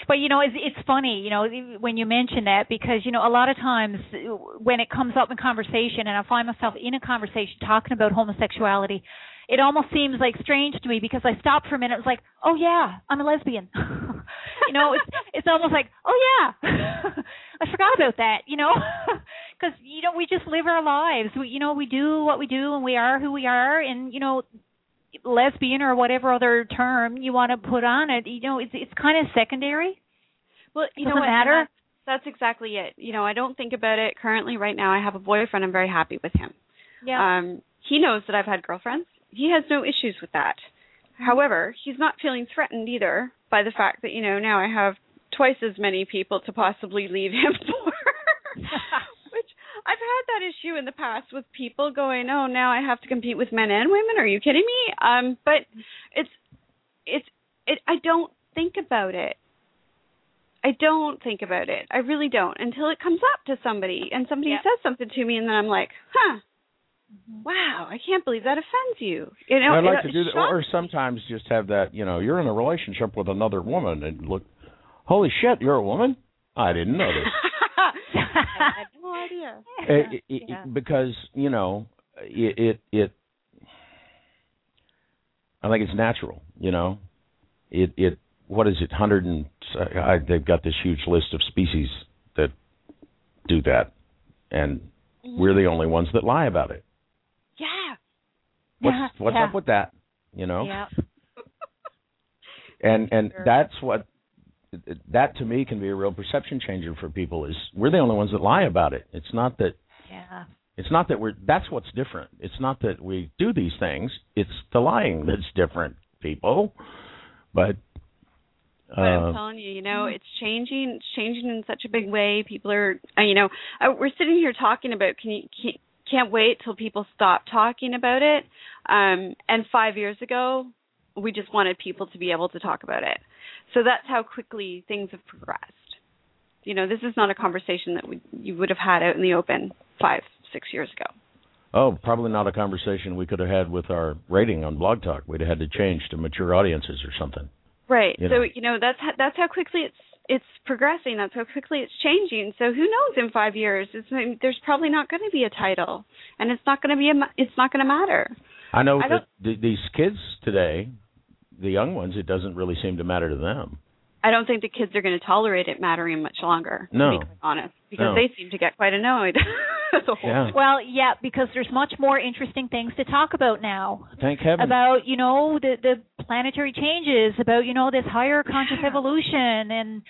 But you know, it's it's funny, you know, when you mention that because you know a lot of times uh, when it comes up in conversation, and I find myself in a conversation talking about homosexuality, it almost seems like strange to me because I stopped for a minute. It was like, oh yeah, I'm a lesbian. you know, it's it's almost like, oh yeah, I forgot about that. You know, because you know we just live our lives. We you know we do what we do and we are who we are, and you know lesbian or whatever other term you want to put on it, you know, it's it's kind of secondary. Well, you Doesn't know what? matter. That's, that's exactly it. You know, I don't think about it currently right now. I have a boyfriend. I'm very happy with him. Yeah. Um, he knows that I've had girlfriends. He has no issues with that. However, he's not feeling threatened either by the fact that, you know, now I have twice as many people to possibly leave him for. Which I've had that issue in the past with people going, "Oh, now I have to compete with men and women." Are you kidding me? Um, but it's it's it I don't think about it. I don't think about it. I really don't until it comes up to somebody and somebody Yep. says something to me and then I'm like, "Huh. Wow, I can't believe that offends you." You know, I'd like to do that, or shocks sometimes just have that. You know, you're in a relationship with another woman, and look, holy shit, you're a woman. I didn't know this. I had no idea. It- it- it- Yeah. because you know, it, it it. I think it's natural. You know, it it what is it? Hundred and I, they've got this huge list of species that do that, and mm-hmm. we're the only ones that lie about it. Yeah. What's Yeah, what's yeah. up with that? You know. Yeah. and and Sure. that's what that to me can be a real perception changer for people is we're the only ones that lie about it it's not that Yeah. it's not that we're that's what's different it's not that we do these things it's the lying that's different people but But I'm uh, telling you, you know, it's changing. It's changing in such a big way. People are, uh, you know, uh, we're sitting here talking about. Can you can't, can't wait till people stop talking about it? Um, and five years ago, we just wanted people to be able to talk about it. So that's how quickly things have progressed. You know, this is not a conversation that we, you would have had out in the open five, six years ago. oh probably not a conversation we could have had with our rating on blog talk we'd have had to change to mature audiences or something Right. You so know. you know that's how, that's how quickly it's it's progressing. That's how quickly it's changing. So who knows in five years? It's, there's probably not going to be a title, and it's not going to be a. It's not going to matter. i know I that th- these kids today the young ones it doesn't really seem to matter to them I don't think the kids are going to tolerate it mattering much longer. No. To be quite honest, because No. they seem to get quite annoyed. as a whole. yeah Well, yeah, because there's much more interesting things to talk about now. thank heaven About you know the the planetary changes, about you know this higher conscious evolution, and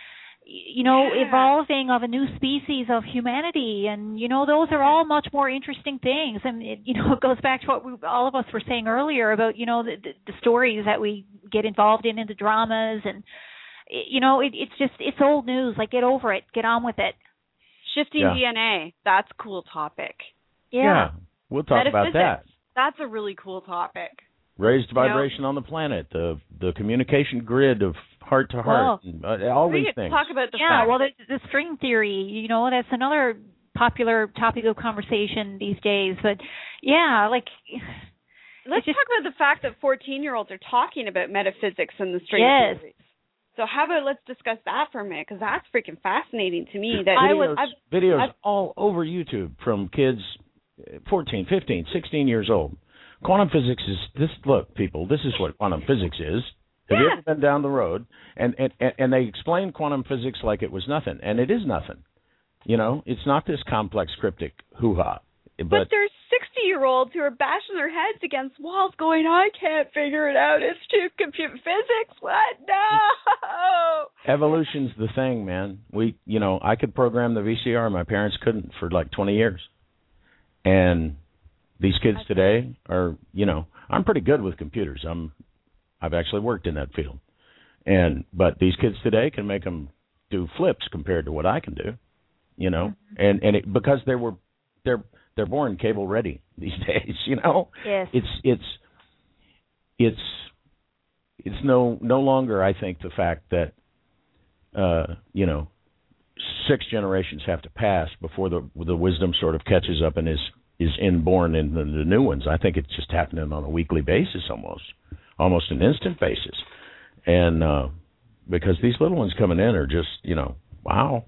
you know Yeah. evolving of a new species of humanity, and you know those are all much more interesting things. And it, you know it goes back to what we, all of us were saying earlier about you know the, the, the stories that we get involved in, in the dramas, and you know it, it's just it's old news. Like get over it, get on with it. Shifting Yeah. DNA. That's a cool topic. Yeah. yeah. we'll talk about that. That's a really cool topic. Raised You know- vibration on the planet, the the communication grid of heart to heart, and, uh, all we these things. talk about the yeah fact well the, the string theory you know that's another popular topic of conversation these days but yeah like Let's just- talk about the fact that 14 year olds are talking about metaphysics and the string Yes. theories. So how about let's discuss that for a minute because that's freaking fascinating to me. That I videos, was- I've, videos I've- all over YouTube from kids uh, 14, 15, 16 years old. Quantum physics is this. Look, people, this is what quantum physics is. Have you ever been down the road? And, and and they explain quantum physics like it was nothing, and it is nothing. You know, it's not this complex, cryptic hoo ha. but, But there's 60 year olds who are bashing their heads against walls, going, "I can't figure it out. It's too compute physics. What? No." evolution's the thing, man. We, you know, I could program the VCR. My parents couldn't for like 20 years. And these kids today are, you know, I'm pretty good with computers. I'm, I've actually worked in that field. And but these kids today can make them do flips compared to what I can do, you know. And and it, because they were, they're they're born cable ready these days, you know yes it's it's it's it's no no longer I think the fact that uh you know six generations have to pass before the the wisdom sort of catches up and is is inborn in the, the new ones. I think it's just happening on a weekly basis almost almost an instant basis. And uh because these little ones coming in are just, you know, wow.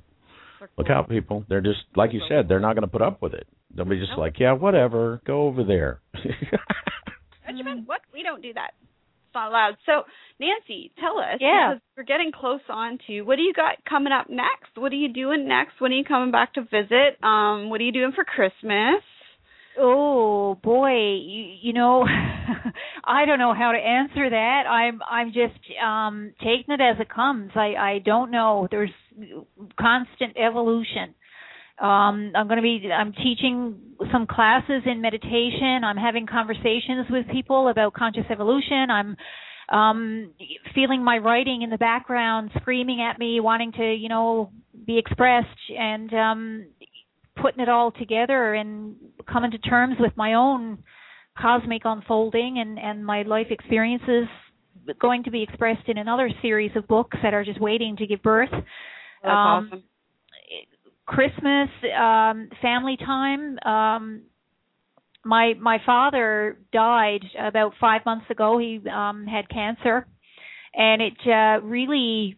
Look out people. They're just like you said, they're not going to put up with it. They'll be just Nope. like, yeah, whatever, go over there. Benjamin, what? We don't do that. It's not allowed. So, Nancy, tell us. Yeah. Because we're getting close on to what do you got coming up next? What are you doing next? When are you coming back to visit? Um, what are you doing for Christmas? Oh boy you, you know i don't know how to answer that. I'm i'm just um taking it as it comes. I i don't know. There's constant evolution. Um i'm going to be i'm teaching some classes in meditation. I'm having conversations with people about conscious evolution. I'm um feeling my writing in the background screaming at me wanting to you know be expressed. And um putting it all together and coming to terms with my own cosmic unfolding and and my life experiences going to be expressed in another series of books that are just waiting to give birth That's Um, awesome. Christmas, um, family time. Um, my my father died about five months ago. He um, had cancer, and it uh, really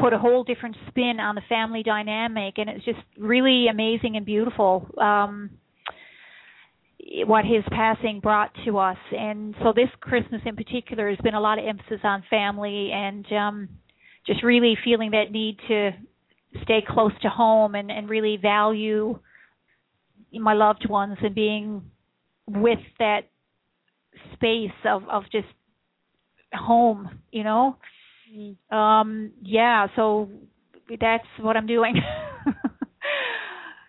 put a whole different spin on the family dynamic, and it's just really amazing and beautiful. Um, what his passing brought to us and so this christmas in particular has been a lot of emphasis on family and um just really feeling that need to stay close to home and and really value my loved ones and being with that space of of just home you know um yeah so that's what i'm doing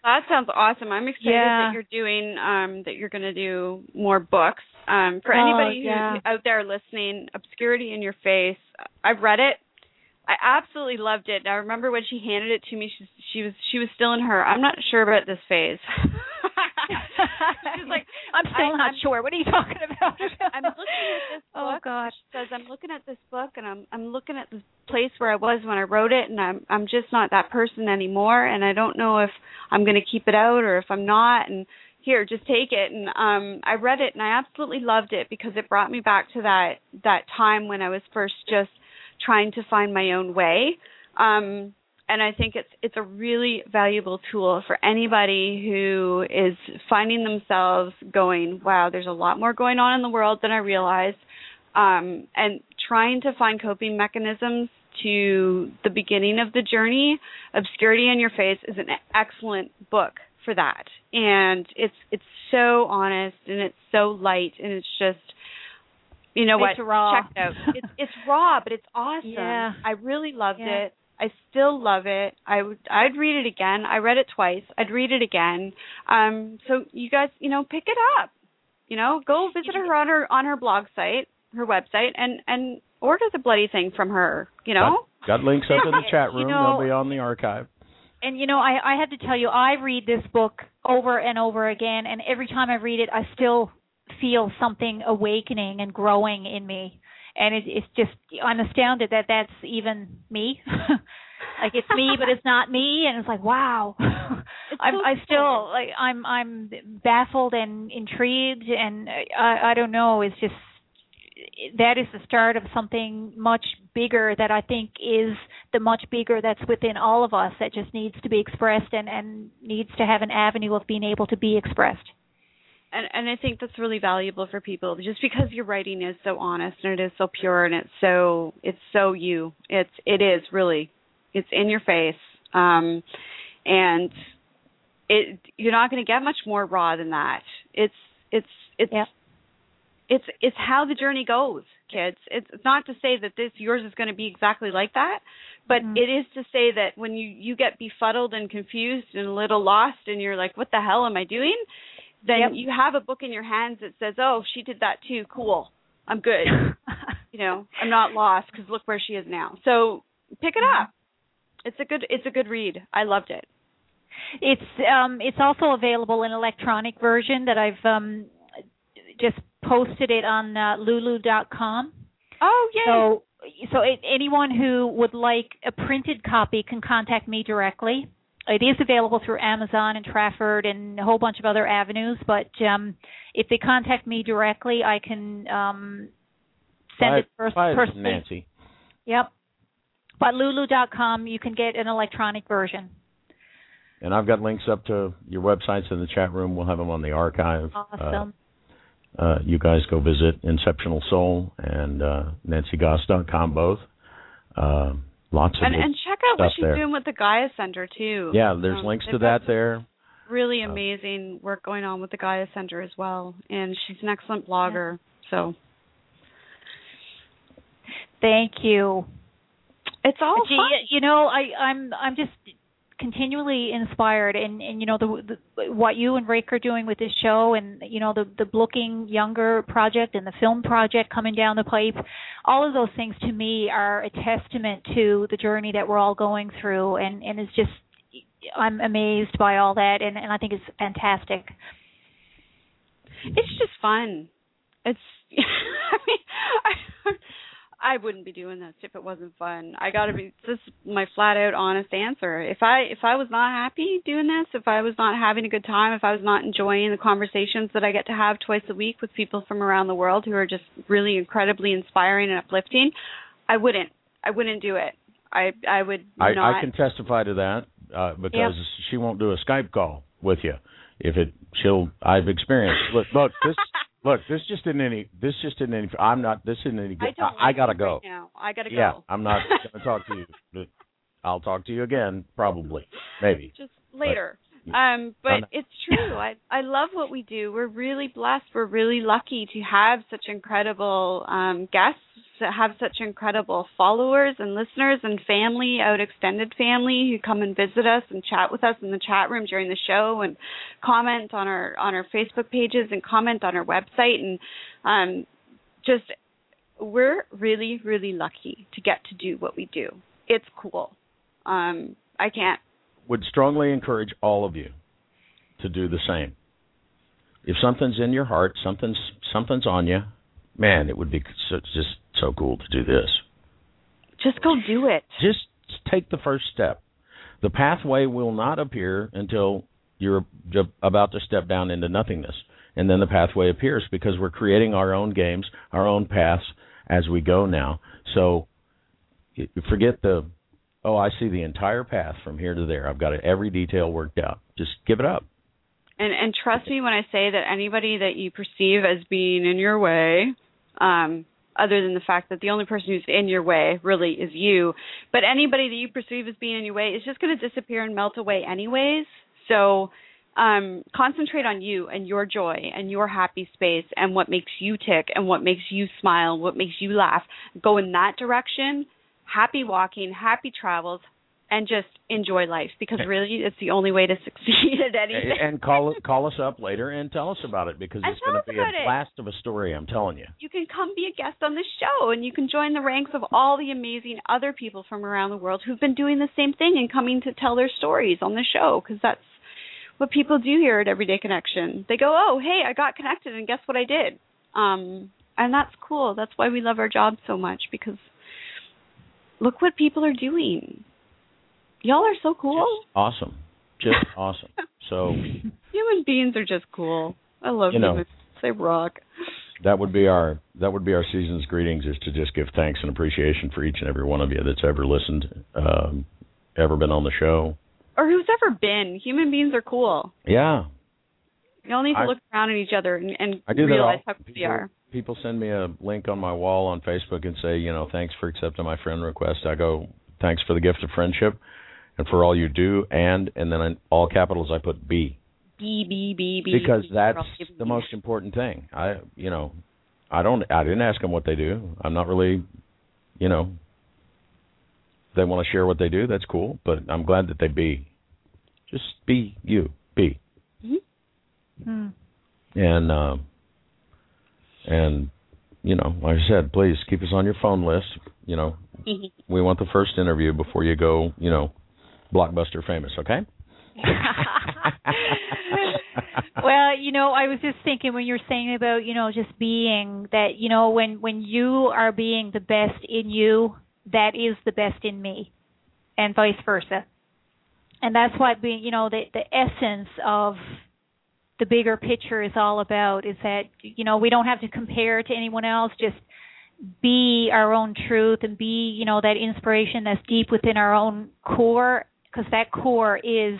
That sounds awesome. I'm excited Yeah. that you're doing um that you're going to do more books. Um for Oh, anybody yeah. who's out there listening, Obscurity in Your Face. I've read it. I absolutely loved it. I remember when she handed it to me she she was she was still in her I'm not sure about this phase. She's like i'm still I- not I'm- sure what are you talking about I'm looking at this book. oh gosh She says I'm looking at this book and I'm I'm looking at the place where I was when I wrote it and I'm I'm just not that person anymore and I don't know if I'm going to keep it out or if I'm not and here just take it and um I read it and I absolutely loved it because it brought me back to that that time when I was first just trying to find my own way. Um and I think it's it's a really valuable tool for anybody who is finding themselves going, wow, there's a lot more going on in the world than I realized, um, and trying to find coping mechanisms to the beginning of the journey. Obscurity in Your Face is an excellent book for that, and it's it's so honest and it's so light and it's just you know It's what? raw. Check it out. It's it's raw, but it's awesome. Yeah. I really loved Yeah. it. I still love it. I would I'd read it again. I read it twice. I'd read it again. Um so you guys, you know, pick it up. You know, go visit her on her on her blog site, her website and and order the bloody thing from her, you know? Got, got links up in the chat You room. know- They'll be on the archive. and you know I I have to tell you I read this book over and over again and every time I read it I still feel something awakening and growing in me and it, it's just I'm astounded that that's even me. Like it's me but it's not me and it's like wow. I'm so I still like I'm I'm baffled and intrigued and I I don't know. It's just that is the start of something much bigger that I think is the much bigger that's within all of us that just needs to be expressed and and needs to have an avenue of being able to be expressed. And and I think that's really valuable for people just because your writing is so honest and it is so pure and it's so it's so you. It's it is really it's in your face. Um and it you're not going to get much more raw than that. It's it's it's Yep. it's it's how the journey goes, kids. It's not to say that this yours is going to be exactly like that, but Mhm. it is to say that when you you get befuddled and confused and a little lost and you're like what the hell am I doing? Then Yep. you have a book in your hands that says, "Oh, she did that too. Cool. I'm good." you know, I'm not lost cuz look where she is now. So, pick it up. It's a good it's a good read. I loved it. It's um it's also available in electronic version that I've um just posted it on uh, lulu.com. Oh, yeah. So so it, anyone who would like a printed copy can contact me directly. It is available through Amazon and Trafford and a whole bunch of other avenues, but um if they contact me directly, I can um send Buy it first personally. Nancy. Yep. But lulu.com you can get an electronic version. And I've got links up to your websites in the chat room. We'll have them on the archive. Uh, Awesome. uh, you guys go visit Inceptional Soul and uh, NancyGoss.com both. Uh, lots of and and check out what she's there. doing with the Gaia Center too. Yeah, there's Um, links to that there. Really Uh, amazing work going on with the Gaia Center as well, and she's an excellent blogger. So Thank you. it's all Gee, fun. you know, I, I'm I'm just continually inspired, and and you know the, the what you and Rake are doing with this show, and you know the the Looking Younger project and the film project coming down the pipe. All of those things to me are a testament to the journey that we're all going through, and and it's just I'm amazed by all that, and and I think it's fantastic. It's just fun. It's I mean I I wouldn't be doing this if it wasn't fun. I got to be this is my flat out honest answer. If I if I was not happy doing this, if I was not having a good time, if I was not enjoying the conversations that I get to have twice a week with people from around the world who are just really incredibly inspiring and uplifting, I wouldn't. I wouldn't do it. I I would I, not I can testify to that uh, because she won't do a Skype call with you. If it, she'll. I've experienced. Look, look, this, look, this just isn't any. This just isn't any. I'm not. This isn't any I good. don't I, like gotta go. right now. I gotta Yeah, go. Yeah, I'm not to talk to you. I'll talk to you again, probably, maybe. just later. But- um, but it's true. I I love what we do. We're really blessed. We're really lucky to have such incredible um guests, that have such incredible followers and listeners and family, out extended family who come and visit us and chat with us in the chat room during the show and comment on our on our Facebook pages and comment on our website and um just we're really really lucky to get to do what we do. It's cool. Um I can't Would strongly encourage all of you to do the same. If something's in your heart, something's something's on you, man, it would be so, just so cool to do this. just go do it. just take the first step. The pathway will not appear until you're about to step down into nothingness. And then the pathway appears because we're creating our own games, our own paths as we go now. So forget the, oh, I see the entire path from here to there. I've got every detail worked out. Just give it up. And and trust me when I say that anybody that you perceive as being in your way, um, other than the fact that the only person who's in your way really is you, but anybody that you perceive as being in your way is just going to disappear and melt away anyways. So um, concentrate on you and your joy and your happy space and what makes you tick and what makes you smile, what makes you laugh. Go in that direction. Happy walking, happy travels, and just enjoy life because really it's the only way to succeed at anything. And call call us up later and tell us about it because And it's going to be a about it. blast of a story. I'm telling you. you can come be a guest on the show and you can join the ranks of all the amazing other people from around the world who've been doing the same thing and coming to tell their stories on the show because that's what people do here at Everyday Connection. They go, "Oh, hey, I got connected and guess what I did?" Um and that's cool. That's why we love our job so much because look what people are doing. Y'all are so cool. Just awesome. Just awesome. So Human beings are just cool. I love You know. humans. They rock. that would be our that would be our season's greetings is to just give thanks and appreciation for each and every one of you that's ever listened, um, ever been on the show. Or who's ever been. Human beings are cool. Yeah, You all need to I- look around at each other and, and I do realize how cool we are. People send me a link on my wall on Facebook and say, you know, thanks for accepting my friend request. I go, thanks for the gift of friendship and for all you do, and and then in all capitals I put B B B B B. because B, that's the me- most important thing. I, you know, I don't, I didn't ask them what they do. I'm not really, you know, they want to share what they do. That's cool, but I'm glad that they be, just be you, be, Hmm. and um, and you know, like I said, please keep us on your phone list. You know, we want the first interview before you go, you know, blockbuster famous. Okay. well, you know, I was just thinking when you're saying about, you know, just being that, you know, when when you are being the best in you, that is the best in me, and vice versa. And that's what being, you know, the the essence of the bigger picture is all about is that you know we don't have to compare to anyone else just be our own truth and be you know that inspiration that's deep within our own core because that core is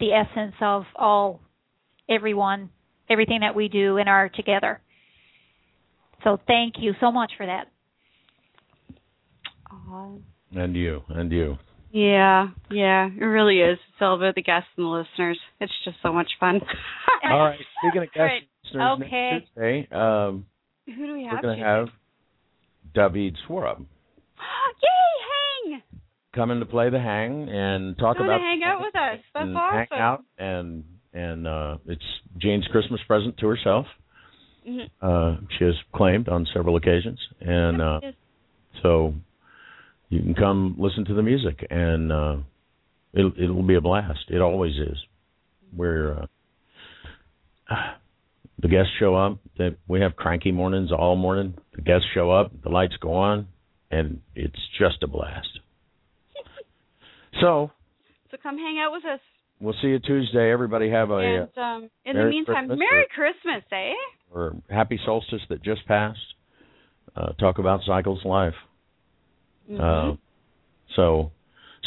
the essence of all everyone everything that we do and are together so thank you so much for that Aw. and you, and you. Yeah, yeah, it really is. It's all about the guests and the listeners. It's just so much fun. All right. Speaking of guest All right. listeners, Okay. next Tuesday, um, Who do we have? we're going to have David Swarab Yay, hang! come in to play the hang and talk Come about hang out with us. That's and awesome. hang out and and uh, it's Jane's Christmas present to herself. Mhm. Uh, she has claimed on several occasions, and uh, so you can come listen to the music, and uh, it'll it'll be a blast. It always is. We're uh, the guests show up. They, we have cranky mornings all morning. The guests show up, the lights go on, and it's just a blast. So So come hang out with us. we'll see you Tuesday. Everybody have a and um, in the meantime, Christmas Merry Christmas, eh? or happy solstice that just passed. Uh, talk about cycles life. Mhm. Uh, so,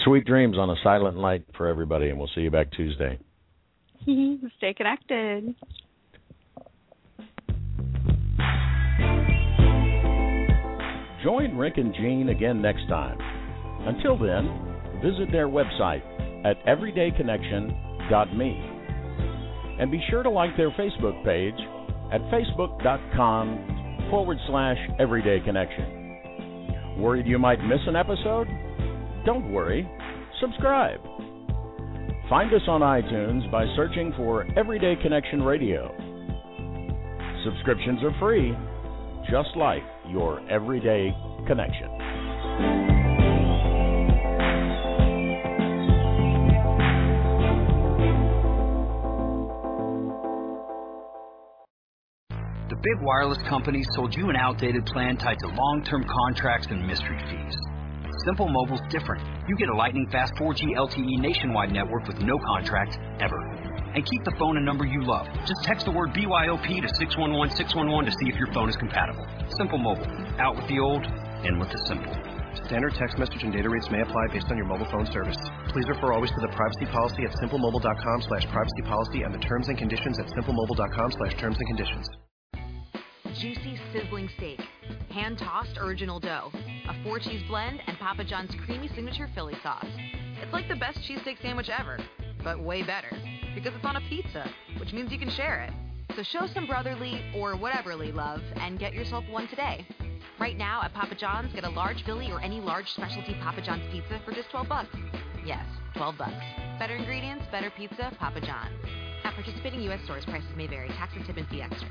sweet dreams on a silent night for everybody, and we'll see you back Tuesday. Stay connected. Join Rick and Jean again next time. Until then, visit their website at everydayconnection.me. And be sure to like their Facebook page at facebook.com forward slash everydayconnection. Worried you might miss an episode? Don't worry, subscribe. Find us on iTunes by searching for Everyday Connection Radio. Subscriptions are free, just like your everyday connection. Big wireless companies sold you an outdated plan tied to long term contracts and mystery fees. Simple Mobile's different. You get a lightning fast 4G LTE nationwide network with no contract ever. And keep the phone and number you love. Just text the word BYOP to 611 611 to see if your phone is compatible. Simple Mobile. Out with the old, in with the simple. Standard text message and data rates may apply based on your mobile phone service. Please refer always to the privacy policy at simplemobile.com slash privacy policy and the terms and conditions at simplemobile.com slash terms and conditions. Juicy, sizzling steak, hand tossed original dough, a four cheese blend, and Papa John's creamy signature Philly sauce. It's like the best cheesesteak sandwich ever, but way better. because it's on a pizza, which means you can share it. So show some brotherly or whateverly love and get yourself one today. Right now at Papa John's, get a large Philly or any large specialty Papa John's pizza for just 12 bucks. Yes, 12 bucks. Better ingredients, better pizza, Papa John's. At participating U.S. stores, prices may vary. Tax and tip and fee extra.